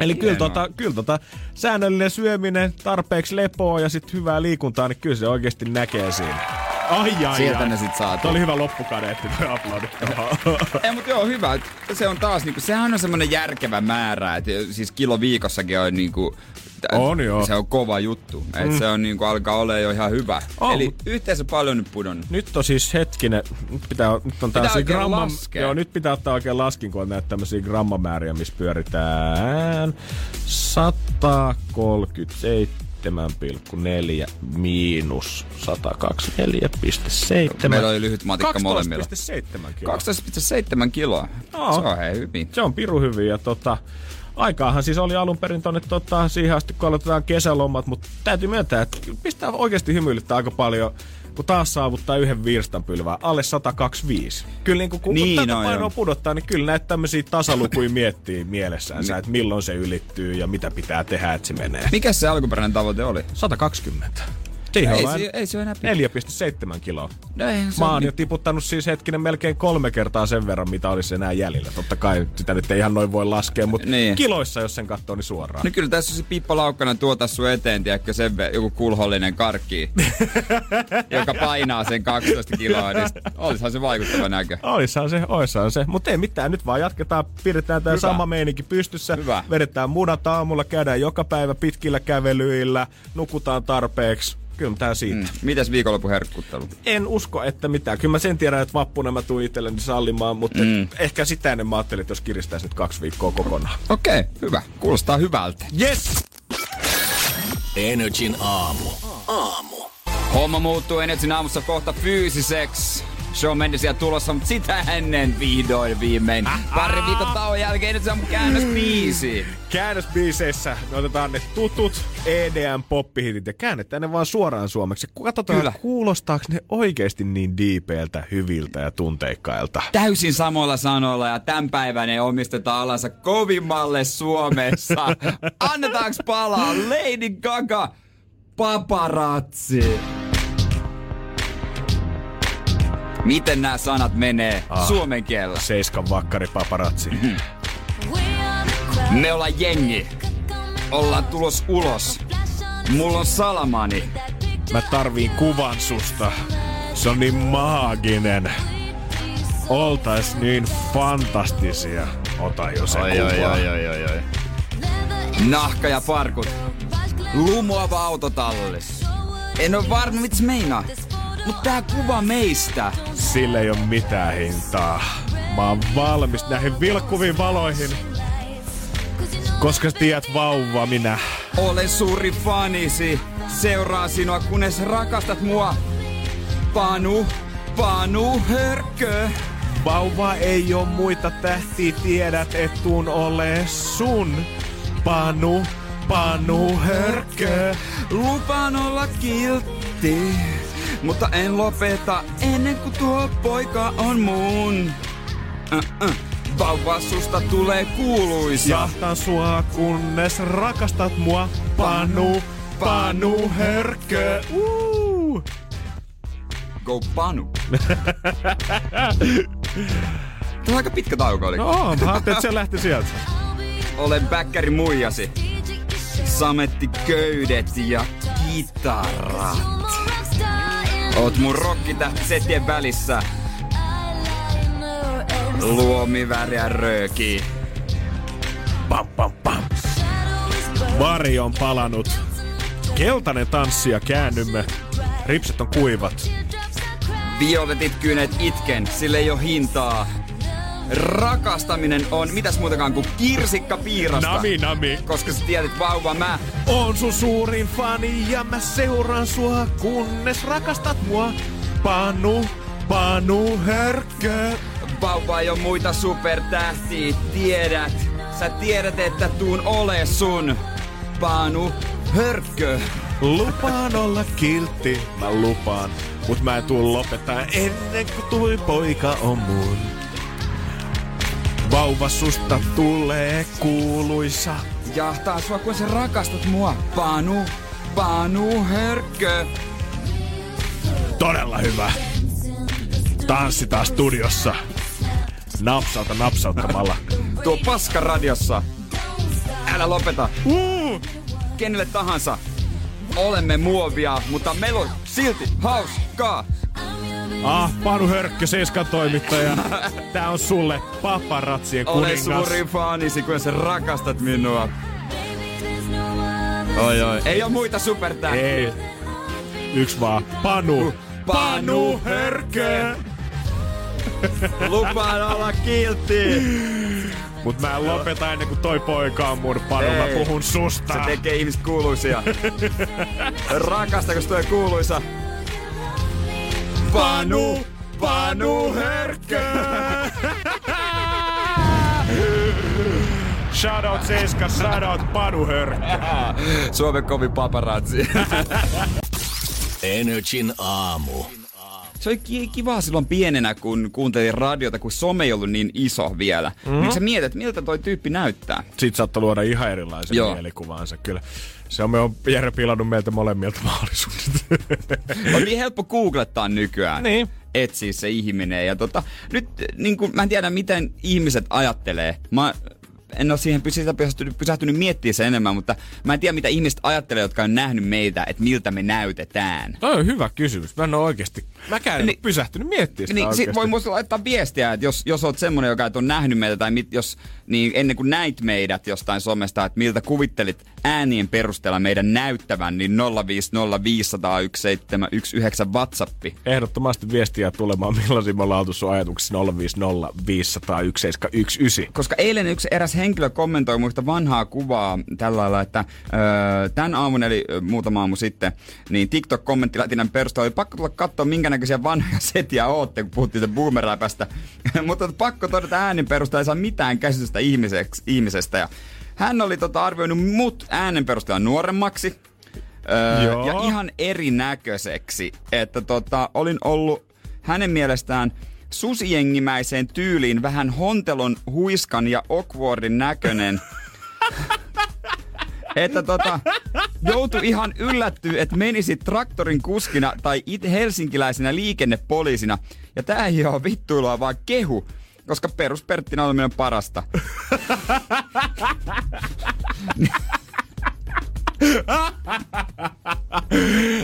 Eli kyllä tota, kyllä tota, säännöllinen syöminen, tarpeeksi lepoa ja sitten hyvää liikuntaa, niin kyllä se oikeasti näkee siinä. Ai ai Sieltä ai. ne sit saatiin. Toi oli hyvä loppukaneetti toi aplodit. Ei, mutta joo, hyvä. Se on taas, niinku, sehän on semmoinen järkevä määrä, että siis kilo viikossakin on niinku, On joo. Se on kova juttu. Mm. Et se on niinku, alkaa olla jo ihan hyvä. On, Eli mut- yhteensä paljon nyt pudonnut. Nyt on siis hetkinen, nyt, pitää, nyt on oikein gramma, laskea. joo, nyt pitää ottaa oikein laskin, kun on näitä tämmöisiä grammamääriä, missä pyöritään 137,4 miinus 124,7. Meillä oli lyhyt matikka molemmilla. 12,7 kiloa. 12,7 kiloa. Joo. Se on hei hyvin. Se on piru hyvin ja tota, aikaahan siis oli alun perin tonne tota, siihen asti, kun aloitetaan kesälomat, mutta täytyy myöntää, että pistää oikeasti hymyilyttää aika paljon kun taas saavuttaa yhden virstanpylvää alle 125. Kyllä niin kun, kun Niin tätä on, painoa pudottaa, niin kyllä näitä tämmöisiä tasalukuja [LAUGHS] miettii mielessään, että milloin se ylittyy ja mitä pitää tehdä, että se menee. Mikä se alkuperäinen tavoite oli? 120. Siihen Ei, se, ei se enää pitkä. 4,7 kiloa. No eihän se Mä oon niin- jo tiputtanut siis hetkinen melkein kolme kertaa sen verran, mitä olisi enää jäljellä. Totta kai sitä nyt ei ihan noin voi laskea, mutta Niin. kiloissa, jos sen katsoo, niin suoraan. No kyllä tässä on se Pippo Laukkanen tuota sun eteen, tiedätkö, sen joku kulhollinen karkki, [LAUGHS] joka painaa sen 12 kiloa, niin sit olisihan se vaikuttava näkö. Oissahan se, oissahan se. Mutta ei mitään, nyt vaan jatketaan, pidetään tämä sama meininki pystyssä. Hyvä. Vedetään munat aamulla, käydään joka päivä pitkillä kävelyillä, nukutaan tarpeeksi. Kyllä tää siitä. Mm. Mitäs viikonlopun herkkuttelu? En usko, että mitään. Kyllä mä sen tiedän, että vappuna mä tuun itselleni sallimaan, mutta mm. Mm. ehkä sitä ennen mä ajattelin, että jos kiristäisi nyt kaksi viikkoa kokonaan. Okei, okay, hyvä. Kuulostaa hyvältä. Yes! Energin aamu. Aamu. Homma muuttuu Energin aamussa kohta fyysiseksi. Shawn Mendesia tulossa, mutta sitä ennen vihdoin viimein. Pari viikon tauon jälkeen nyt se on käännösbiisi. Käännösbiiseissä me otetaan ne tutut EDM poppihitit ja käännetään ne vaan suoraan suomeksi. Katsotaan, Kyllä. kuulostaako ne oikeasti niin diipeiltä, hyviltä ja tunteikkailta. Täysin samoilla sanoilla ja tämän päivän ei omisteta alansa kovimmalle Suomessa. [LAUGHS] Annetaanko palaa Lady Gaga paparazzi? Miten nämä sanat menee Ah. suomen kielellä? Seiskan vakkari paparazzi. Me ollaan jengi. Ollaan tulos ulos. Mulla on salamani. Mä tarviin kuvan susta. Se on niin maaginen. Oltais niin fantastisia. Ota jo se kuva. oi, oi, oi. Nahka ja parkut. Lumoava autotallis. En oo varma, mitä se meinaa. Mut tää kuva meistä. Sille ei oo mitään hintaa. Mä oon valmis näihin vilkkuviin valoihin. Koska tiedät vauva minä. Olen suuri fanisi. Seuraa sinua, kunnes rakastat mua. Panu, Panu Hörkö. Vauva ei oo muita tähtiä, tiedät et tuun ole sun. Panu, Panu Hörkö. Lupaan olla kiltti, mutta en lopeta ennen kuin tuo poika on mun. Uh-uh. Vauva susta tulee kuuluisa. Jahtan sua, kunnes rakastat mua. Panu, Panu Hörkö. Uh. Go Panu. [LAUGHS] Tämä on aika pitkä tauko oli. No, mä ajattelin, että se lähti sieltä. Olen bäkkäri muijasi. Sametti köydet ja kitarat. Oot mun rokkitähtisettien välissä. Luomiväriä rööki. Pam, pam, pam. Vari on palanut. Keltainen tanssi ja käännymme. Ripset on kuivat. Violetit kyynet itken, sille ei oo hintaa. Rakastaminen on mitäs muutakaan kuin kirsikka piirasta. Nami, nami. Koska sä tiedät vauva mä. On sun suurin fani ja mä seuraan sua, kunnes rakastat mua. Panu, Panu Hörkö. Vauva ei oo muita supertähtiä, tiedät. Sä tiedät, että tuun ole sun. Panu Hörkkö. Lupaan olla kiltti, mä lupaan. Mut mä en tuu lopettaa ennen kuin tui poika on mun. Vauva susta tulee kuuluisa. Jahtaa sua, kun sä rakastat mua. Panu, Panu Hörkkö. Todella hyvä. Tanssitaan studiossa. Napsauta napsauttamalla. Tuo paska radiossa. Älä lopeta. Uh! Kenelle tahansa. Olemme muovia, mutta meillä on silti hauskaa. Ah, Panu Hörkkö, Seiskan toimittaja. Tää on sulle paparatsien Olen kuningas. suuri fanisi, kun sä rakastat minua. Oi oi. Ei oo muita supertähtiä. Ei. Yksi vaan. Panu. Panu Hörkkö. Lupaan olla kiltti. Mut mä en lopeta ennen kuin toi poika on mun Panu. Mä Ei. puhun susta. Se tekee ihmiset kuuluisia. [LAUGHS] Rakasta, kun toi kuuluisa. Panu, Panu Hörkkö. [LAUGHS] Shoutout Seiska, shoutout Panu Hörkkö. [LAUGHS] Suomen kovin paparazzi. Energin aamu. Se oli ki- kivaa silloin pienenä, kun kuuntelin radiota, kun some ei ollut niin iso vielä. Mm-hmm. Niin sä mietit, miltä toi tyyppi näyttää. Sit saattoi luoda ihan erilaisen Joo. mielikuvansa kyllä. Se on, me on Jere pilannut meiltä molemmilta mahdollisuudet. On niin helppo googlettaa nykyään. Niin. Etsiä se ihminen. Ja tota, nyt niin kun, mä en tiedä, miten ihmiset ajattelee. Mä en ole siihen sitä pysähtynyt, pysähtynyt miettimään sen enemmän, mutta mä en tiedä, mitä ihmiset ajattelee, jotka on nähnyt meitä, että miltä me näytetään. Toi on hyvä kysymys. Mä en oo oikeesti. Mäkään en Niin- pysähtynyt miettimään sitä Niin, sit voi muista laittaa viestiä, että jos, jos oot semmonen, joka et ole nähnyt meitä, tai mit, jos, niin ennen kuin näit meidät jostain somesta, että miltä kuvittelit äänien perusteella meidän näyttävän, niin 050501719 WhatsAppi. Ehdottomasti viestiä tulemaan, millaisia me ollaan oltu sun ajatuksissa 050 500 1719. Koska eilen yksi eräs henkilö kommentoi muista vanhaa kuvaa tällä lailla, että öö, tämän aamun eli muutama aamu sitten, niin TikTok-kommenttilatinan perusteella oli pakko tulla katsoa, minkä näköisiä vanhoja [LAUGHS] setiä ootte, kun puhuttiin boomeräpästä. [LAUGHS] Mutta pakko todeta äänen perusteella ei saa mitään käsitystä ihmiseksi, ihmisestä. Ja hän oli tota arvioinut mut äänen perusteella nuoremmaksi, öö, Joo. ja ihan erinäköiseksi. Että tota, olin ollut hänen mielestään susijengimäiseen tyyliin vähän hontelon, huiskan ja awkwardin näköinen. että tota, joutui ihan yllättyä, että menisi traktorin kuskina tai it helsinkiläisenä liikennepoliisina. Ja tää ei ole vittuilua, vaan kehu, koska perusperttinä oleminen on parasta. [LAUGHS]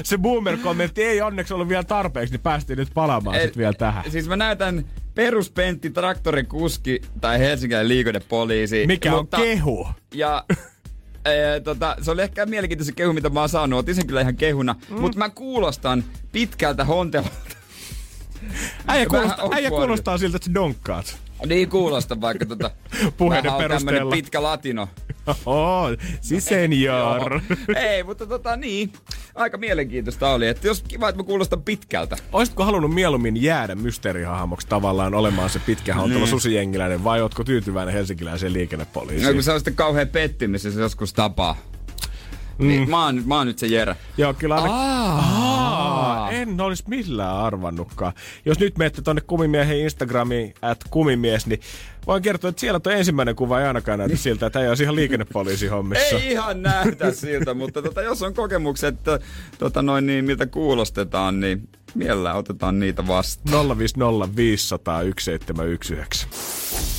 Se boomer-kommentti ei onneksi ollut vielä tarpeeksi, niin päästiin nyt palaamaan Et- sit vielä tähän. Siis mä näytän peruspentti traktorin kuski tai Helsingin liikennepoliisi. Mikä on kehu? Ja [LAUGHS] ee, tota, se oli ehkä mielenkiintoinen kehu, mitä mä oon saanut. Otin sen kyllä ihan kehuna. Mm. Mutta mä kuulostan pitkältä hontelolta. Äijä kuulostaa, äijä kuulostaa siltä, että donkkaat. Niin kuulostaa vaikka tota... [LAUGHS] Puheiden on perusteella. pitkä latino. Oh, si senior. Ei, mutta tota niin. Aika mielenkiintoista oli. Että jos kiva, että mä kuulostan pitkältä. Olisitko halunnut mieluummin jäädä mysteerihahmoksi tavallaan olemaan se pitkä hauntalo Niin. susijengiläinen vai ootko tyytyväinen helsinkiläiseen No, liikennepoliisiin? kun se on sitten kauhean pettymys, jos se joskus tapaa. Mm. Niin, mä oon, mä oon nyt se Jere. Joo, kyllä aina... Aa. Aa, en olisi millään arvannutkaan. Jos nyt menette tonne kumimiehen Instagramiin, at kumimies, niin voin kertoa, että siellä tuo ensimmäinen kuva ei ainakaan näytä siltä, että ei olisi ihan liikennepoliisin hommissa. Ei ihan näytä [LAUGHS] siltä, mutta tota, jos on kokemukset, että, tota noin, niin, miltä kuulostetaan, niin mielellään otetaan niitä vastaan. 050 500 1719.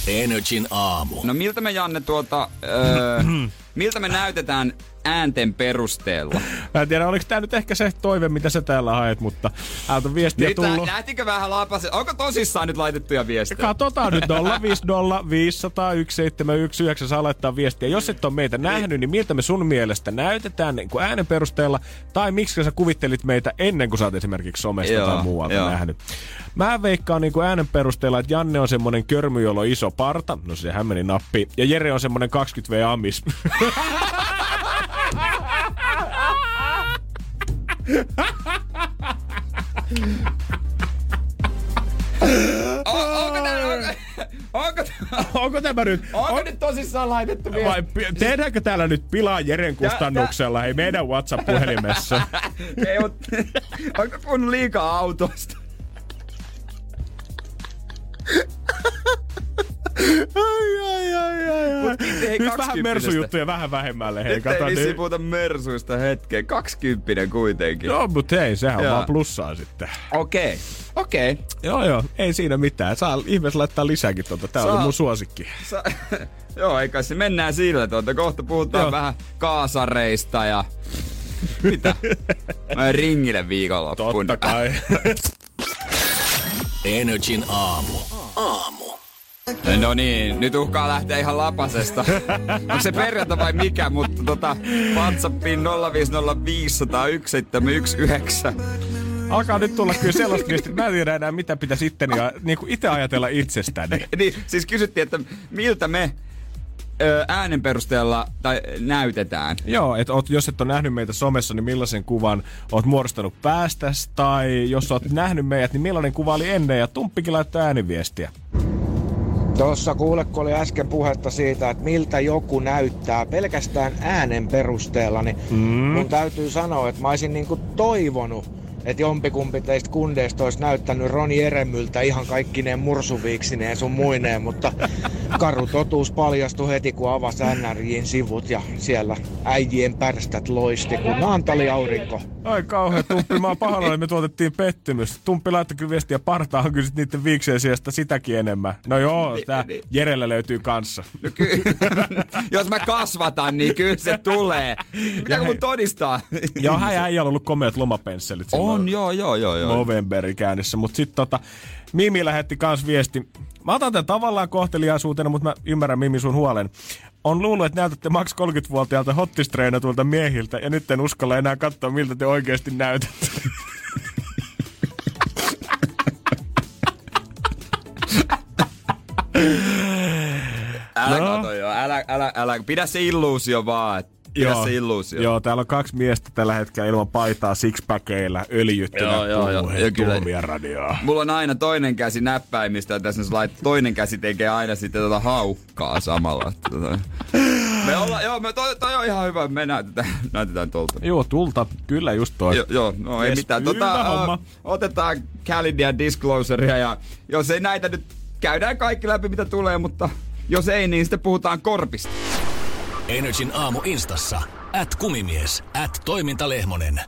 Energin aamu. No miltä me Janne tuota, öö, [CLEARS THROAT] miltä me näytetään äänten perusteella? Mä en tiedä, oliko tämä nyt ehkä se toive, mitä sä täällä haet, mutta täältä on viestiä Nyt tullut. lähtikö vähän lapasen? Onko tosissaan nyt laitettuja viestejä? Katsotaan nyt 050 500 1719, saa laittaa viestiä. Jos et ole meitä nähnyt, niin miltä me sun mielestä näytetään niin kuin äänen perusteella, tai miksi sä kuvittelit meitä ennen kuin sä oot esimerkiksi somesta Joo, tai muualta joo. nähnyt. Mä veikkaan niin kuin äänen perusteella, että Janne on semmonen körmy, jolla on iso parta, no sehän meni nappi, ja Jere on semmonen 20V amis. [LAUGHS] O- onko tää, onko, onko, Onko tämä nyt? onko nyt tosissaan laitettu viesti? Vai tehdäänkö täällä nyt pilaa Jeren kustannuksella, hei meidän WhatsApp-puhelimessa? [LAUGHS] Ei, mut, onko kun liikaa autosta? Ai, ai, ai, ai, ai. Mut hei, Nyt vähän mersujuttuja vähän vähemmälle. Hei, Nyt ei kato, niin. puhuta mersuista hetken. Kaksikymppinen kuitenkin. No, mutta hei, sehän on Joo. vaan plussaa sitten. Okei, okei. Joo, joo, ei siinä mitään. Saa ihmeessä laittaa lisääkin tuota. Tää Saa. oli mun suosikki. Sa- [LAUGHS] Joo, eikä se mennään sillä tuota. Kohta puhutaan Joo. vähän kaasareista ja... Mitä? [LAUGHS] Mä ringille viikonloppuun. Totta kai. [LAUGHS] Energin aamu. Aamu. No niin, nyt uhkaa lähteä ihan lapasesta. [LAUGHS] Onko se perjantai vai mikä, mutta tota, WhatsAppiin 050501719. Alkaa nyt tulla kyllä sellaista viestiä, että mä en tiedä enää mitä pitäisi itteni ja niin kuin itse ajatella itsestäni. [LAUGHS] Niin, siis kysyttiin, että miltä me ö, äänen perusteella tai näytetään. Joo, että oot, jos et ole nähnyt meitä somessa, niin millaisen kuvan oot muodostanut päästäs, tai jos oot nähnyt meidät, niin millainen kuva oli ennen, ja Tumppikin laittaa ääniviestiä. Tuossa kuule, kun oli äsken puhetta siitä, että miltä joku näyttää pelkästään äänen perusteella, niin mm. mun täytyy sanoa, että mä olisin niinku toivonut, että jompikumpi teistä kundeista olisi näyttänyt Roni Eremyltä ihan kaikkineen mursuviiksineen sun muineen, mutta karu totuus paljastui heti, kun avasi NRJin sivut ja siellä äijien pärstät loisti, kun naantali aurinko. Ai kauhean Tumppi, mä oon pahoillani, me tuotettiin pettymys. Tumppi laittoi kyllä viestiä partaahan kyllä niiden viikseen sijasta sitäkin enemmän. No joo, tää Jerellä löytyy kanssa. No ky- [LAUGHS] Jos mä kasvatan, niin kyllä se tulee. Pitääkö mun todistaa? Joo, hän ei ollut komeat lomapensselit. silloin On, joo, joo, joo, joo. Novemberin käynnissä, mutta sitten tota, Mimi lähetti kans viesti. Mä otan tämän tavallaan kohteliaisuutena, mutta mä ymmärrän Mimi sun huolen. On luullut, että näytätte maks 30-vuotiaalta hottistreenatulta miehiltä, ja nyt en uskalla enää katsoa, miltä te oikeasti näytätte. Älä No. kato joo, älä, älä, älä, pidä se illuusio vaan, että Pidä se illuusio. Joo, täällä on kaksi miestä tällä hetkellä ilman paitaa sixpackeilla öljyttynä Joo, joo, joo. Kyllä- radioa. Mulla on aina toinen käsi näppäimistä, ja tässä lait, toinen käsi tekee aina sitten tota haukkaa samalla. [LAUGHS] Tota. Me ollaan, joo, me, toi, toi, on ihan hyvä, me näytetään, [LAUGHS] näytetään tuolta. Joo, tulta. Kyllä just toi. Jo, joo, no ei Jes, mitään. Tota, homma. otetaan Calidia Disclosurea ja jos ei näitä nyt käydään kaikki läpi mitä tulee, mutta jos ei, niin sitten puhutaan korpista. Energin aamu instassa. At kumimies. At toimintalehmonen.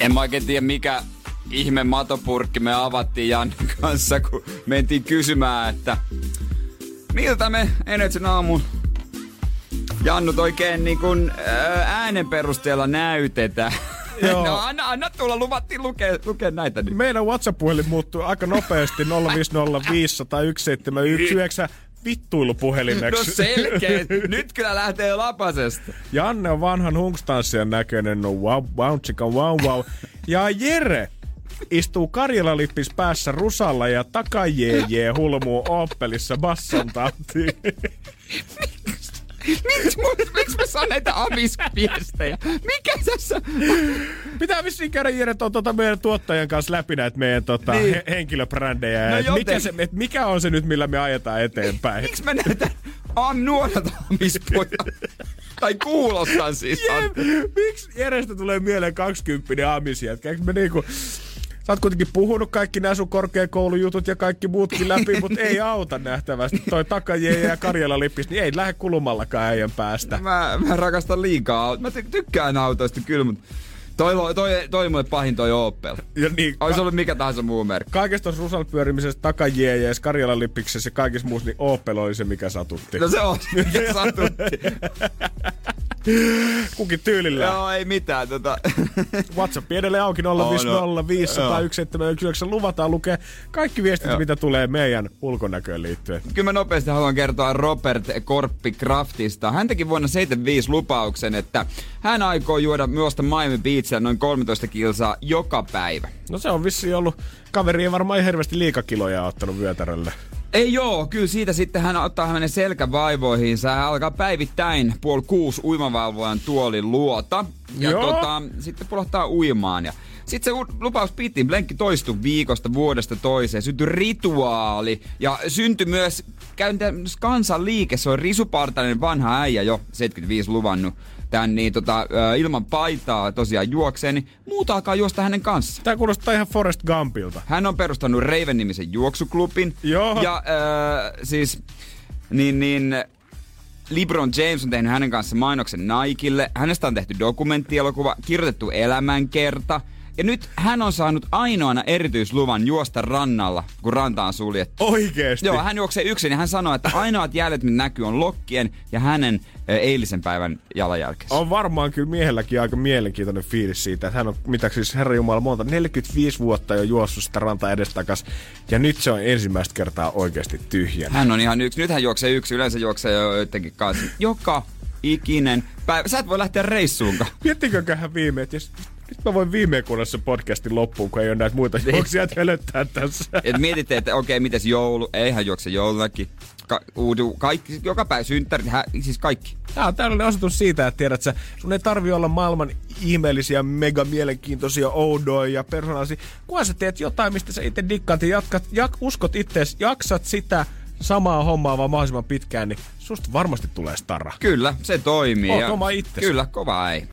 En mä oikein tiedä mikä ihme matopurkki me avattiin Jan kanssa, kun mentiin kysymään, että miltä me Energin aamun Jannut oikein niin kuin, äänen perusteella näytetään. Joo. No anna, anna tulla, luvattiin lukea, lukea näitä nyt. Meidän WhatsApp-puhelin muuttuu aika nopeasti [LAUGHS] 050501719 vittuilupuhelimeksi. No selkeä. Nyt kyllä lähtee lapasesta. Janne on vanhan hunkstanssian näköinen, no wow, wow, chika, wow, wow. Ja Jere istuu Karjala-lippis päässä rusalla ja takajeejee hulmuu Opelissa basson tahtiin. [LAUGHS] Miksi miksi mä saan näitä amisviestejä? Mikä tässä? Pitää vissiin käydä Jere to, tota meidän tuottajan kanssa läpi näitä meidän tota, Niin. he, henkilöbrändejä. No No mikä, se, et mikä on se nyt, millä me ajetaan eteenpäin? Miksi mä näytän am nuoret amispoja? tai kuulostan siis. Jep, miksi Jerestä tulee mieleen 20 amisjätkä? Eikö me niinku... Sä oot kuitenkin puhunut kaikki nämä sun korkeakoulujutut ja kaikki muutkin läpi, [LAUGHS] mutta ei auta nähtävästi. Toi takajeje ja Karjala lippis, niin ei lähde kulumallakaan äijän päästä. Mä, mä rakastan liikaa. Mä ty- tykkään autoista kyllä, mutta toi, toi, toi mulle pahin toi Opel. Ja niin, Olisi ollut mikä tahansa muu merkki. kaikesta tuossa rusalla pyörimisestä, takajeejeessä, Karjalan lippiksessä ja kaikissa muussa, niin Opel oli se, mikä satutti. No se on, mikä satutti. [LAUGHS] [GASPS] Kukin tyylillä. Joo, ei mitään. Tota. [LAUGHS] WhatsApp edelleen auki 050501719. Luvataan lukea kaikki viestit, Joo. mitä tulee meidän ulkonäköön liittyen. Kyllä mä nopeasti haluan kertoa Robert Korppi Craftista. Hän teki vuonna 75 lupauksen, että hän aikoo juoda juosta Miami Beachillä noin 13 kilsaa joka päivä. No se on vissiin ollut, kaveri ei varmaan hirveästi liikakiloja ottanut vyötärölle. Ei joo, kyllä siitä sitten hän ottaa hänen selkävaivoihinsa. Hän alkaa päivittäin puoli kuusi uimavalvojan tuolin luota. Ja Joo. tota, sitten pulahtaa uimaan. Ja sitten se lupaus piti, Blenkki toistui viikosta vuodesta toiseen. Syntyi rituaali ja syntyi myös käyntämässä kansanliike. Se on risupartainen vanha äijä jo 75 luvannut tän niin tota, ilman paitaa tosiaan juokseen, niin muuta alkaa juosta hänen kanssaan. Tää kuulostaa ihan Forrest Gumpilta. Hän on perustanut Raven-nimisen juoksuklubin. Joo. Ja äh, siis, niin, niin LeBron James on tehnyt hänen kanssa mainoksen Nikelle. Hänestä on tehty dokumenttielokuva, kirjoitettu elämänkerta. Ja nyt hän on saanut ainoana erityisluvan juosta rannalla, kun ranta on suljettu. Oikeesti? Joo, hän juoksee yksin ja hän sanoo, että ainoat jäljet, mitä näkyy, on lokkien ja hänen eilisen päivän jalanjälkensä. On varmaan kyllä miehelläkin aika mielenkiintoinen fiilis siitä, että hän on, mitä siis herra Jumala, monta, 45 vuotta jo juossut sitä rantaa edestakas, ja nyt se on ensimmäistä kertaa oikeasti tyhjänä. Hän on ihan yksi. Nyt hän juoksee yksi. Yleensä juoksee jo joidenkin kanssa. Joka ikinen päivä. Sä et voi lähteä reissuunkaan. Miettikökö hän viime, että jos, nyt mä voin viimein kuunnella se podcastin loppuun, kun ei ole näitä muita juoksia hölöttää tässä. Et mietitte, että okei, mites joulu? Ei hän juokse joulunakin. Ka- uudu, kaikki, joka päivä synttärit, hä, siis kaikki. Tämä on täydellinen osoitus siitä, että tiedät sä, sun ei tarvi olla maailman ihmeellisiä, mega mielenkiintoisia, oudoja ja persoonallisia. Kunhan sä teet jotain, mistä sä itse dikkaat ja jatkat, jak, uskot ittees, jaksat sitä samaa hommaa vaan mahdollisimman pitkään, niin susta varmasti tulee stara. Kyllä, se toimii. Oot ja- oma itsesi. Kyllä, kova ei.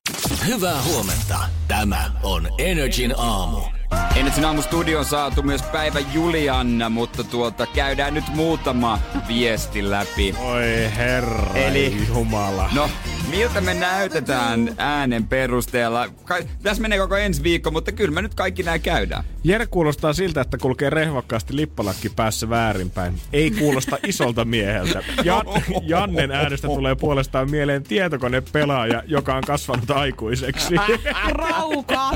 Hyvää huomenta. Tämä on Energin aamu. Ennen aamu studion saatu myös päivä Julianna, mutta tuota käydään nyt muutama viesti läpi. Oi herra Eli- jumala. No, miltä me näytetään äänen perusteella? Kai, tässä menee koko ensi viikko, mutta kyllä me nyt kaikki nämä käydään. Jere kuulostaa siltä, että kulkee rehvakkaasti lippalakki päässä väärinpäin. Ei kuulosta isolta mieheltä. Jan, Jannen äänestä tulee puolestaan mieleen tietokonepelaaja, joka on kasvanut aikuiseksi. [LAUGHS] Rauka!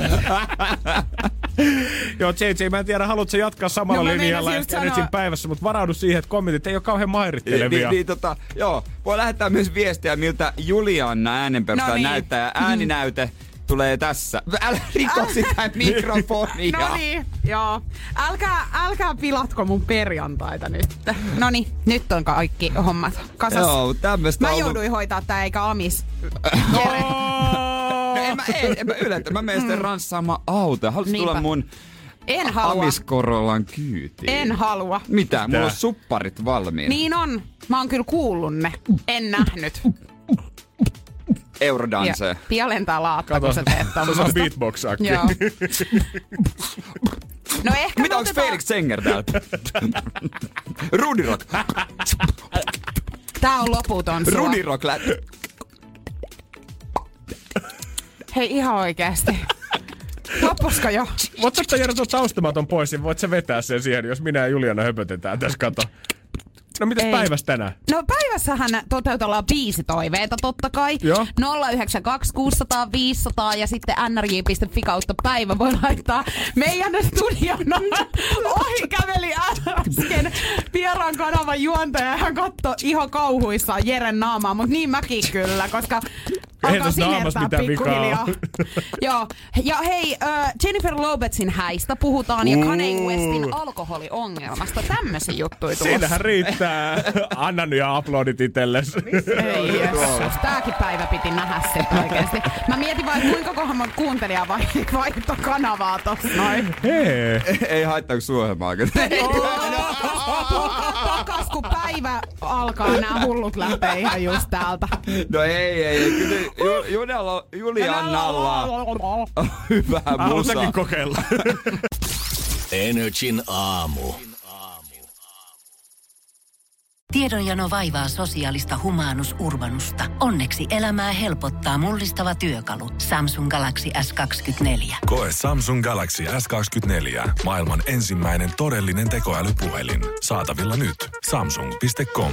[LAUGHS] Joo, JJ, mä en tiedä, haluatko jatkaa samalla No mä linjalla sanoa- päivässä, mutta varaudu siihen, että kommentit ei ole kauhean Niin, mairittelevia. niin, tota, joo, voi lähettää myös viestiä, miltä Julianna äänen No niin. näyttää. Ja ääninäyte tulee tässä. Älä riko sitä mikrofonia. No niin, joo. Älkää, älkää pilatko mun perjantaita nyt. No niin, nyt on kaikki hommat kasassa. Joo, tämmöstä Mä jouduin hoitaa tää eikä Amis. [LAUGHS] No, en mä, en, en mä yllätä. Mä menen sitten ranssaamaan autoa. Niinpä. tulla mun En halua. Amiskorollan kyytiin? En halua. Mitä? Mulla on supparit valmiina. Niin on. Mä oon kyllä kuullut ne. En nähnyt. Eurodance. Ja pialentaa laatta, kun Kato, sä teet se on. Joo. No ehkä Mitä onks otetaan- Felix Zenger täällä? [LAUGHS] Rudirock. Tää on loputon sua. Rudirock. Lä- Hei ihan oikeesti. Loppusko jo? Voitko ottaa Jere tuon taustamaton pois, niin voit sä vetää sen siihen, jos minä ja Juliana höpötetään tässä kato. No mitäs Ei. päivässä tänään? No päivässähän toteutellaan toiveita totta kai. Joo. 092 600 500 ja sitten nrj.fi kautta päivä voi laittaa meidän studion ohi käveli äsken vieraan kanavan juontaja ja hän katsoi ihan kauhuissaan Jeren naamaa, mutta niin mäkin kyllä, koska alkaa mitään vikaa pikkuhiljaa. [LAUGHS] Joo, ja hei, äh, Jennifer Lopezin häistä puhutaan ja Kanye. Westin alkoholiongelmasta. Tämmöisiä juttuja tulossa. Siinähän riittää. [LAUGHS] Anna nyt ja uploadit itelles. Ei jessus, tääkin päivä piti nähdä sitten oikeesti. Mä mietin vaan, että kuinka kohan monta kuuntelijaa vai, vaihto kanavaa tossa noin. Hei. Ei haittaa, kun suohelmaa. Takas kun päivä alkaa, nämä hullut lähtee ihan just täältä. No ei, ei, ei. Kyllä Ju, Julialla, Juliannalla on hyvää Haluan musaa. kokeilla. Energin aamu. Tiedonjano vaivaa sosiaalista humanus urbanusta. Onneksi elämää helpottaa mullistava työkalu. Samsung Galaxy S24. Koe Samsung Galaxy S24. Maailman ensimmäinen todellinen tekoälypuhelin. Saatavilla nyt. Samsung.com.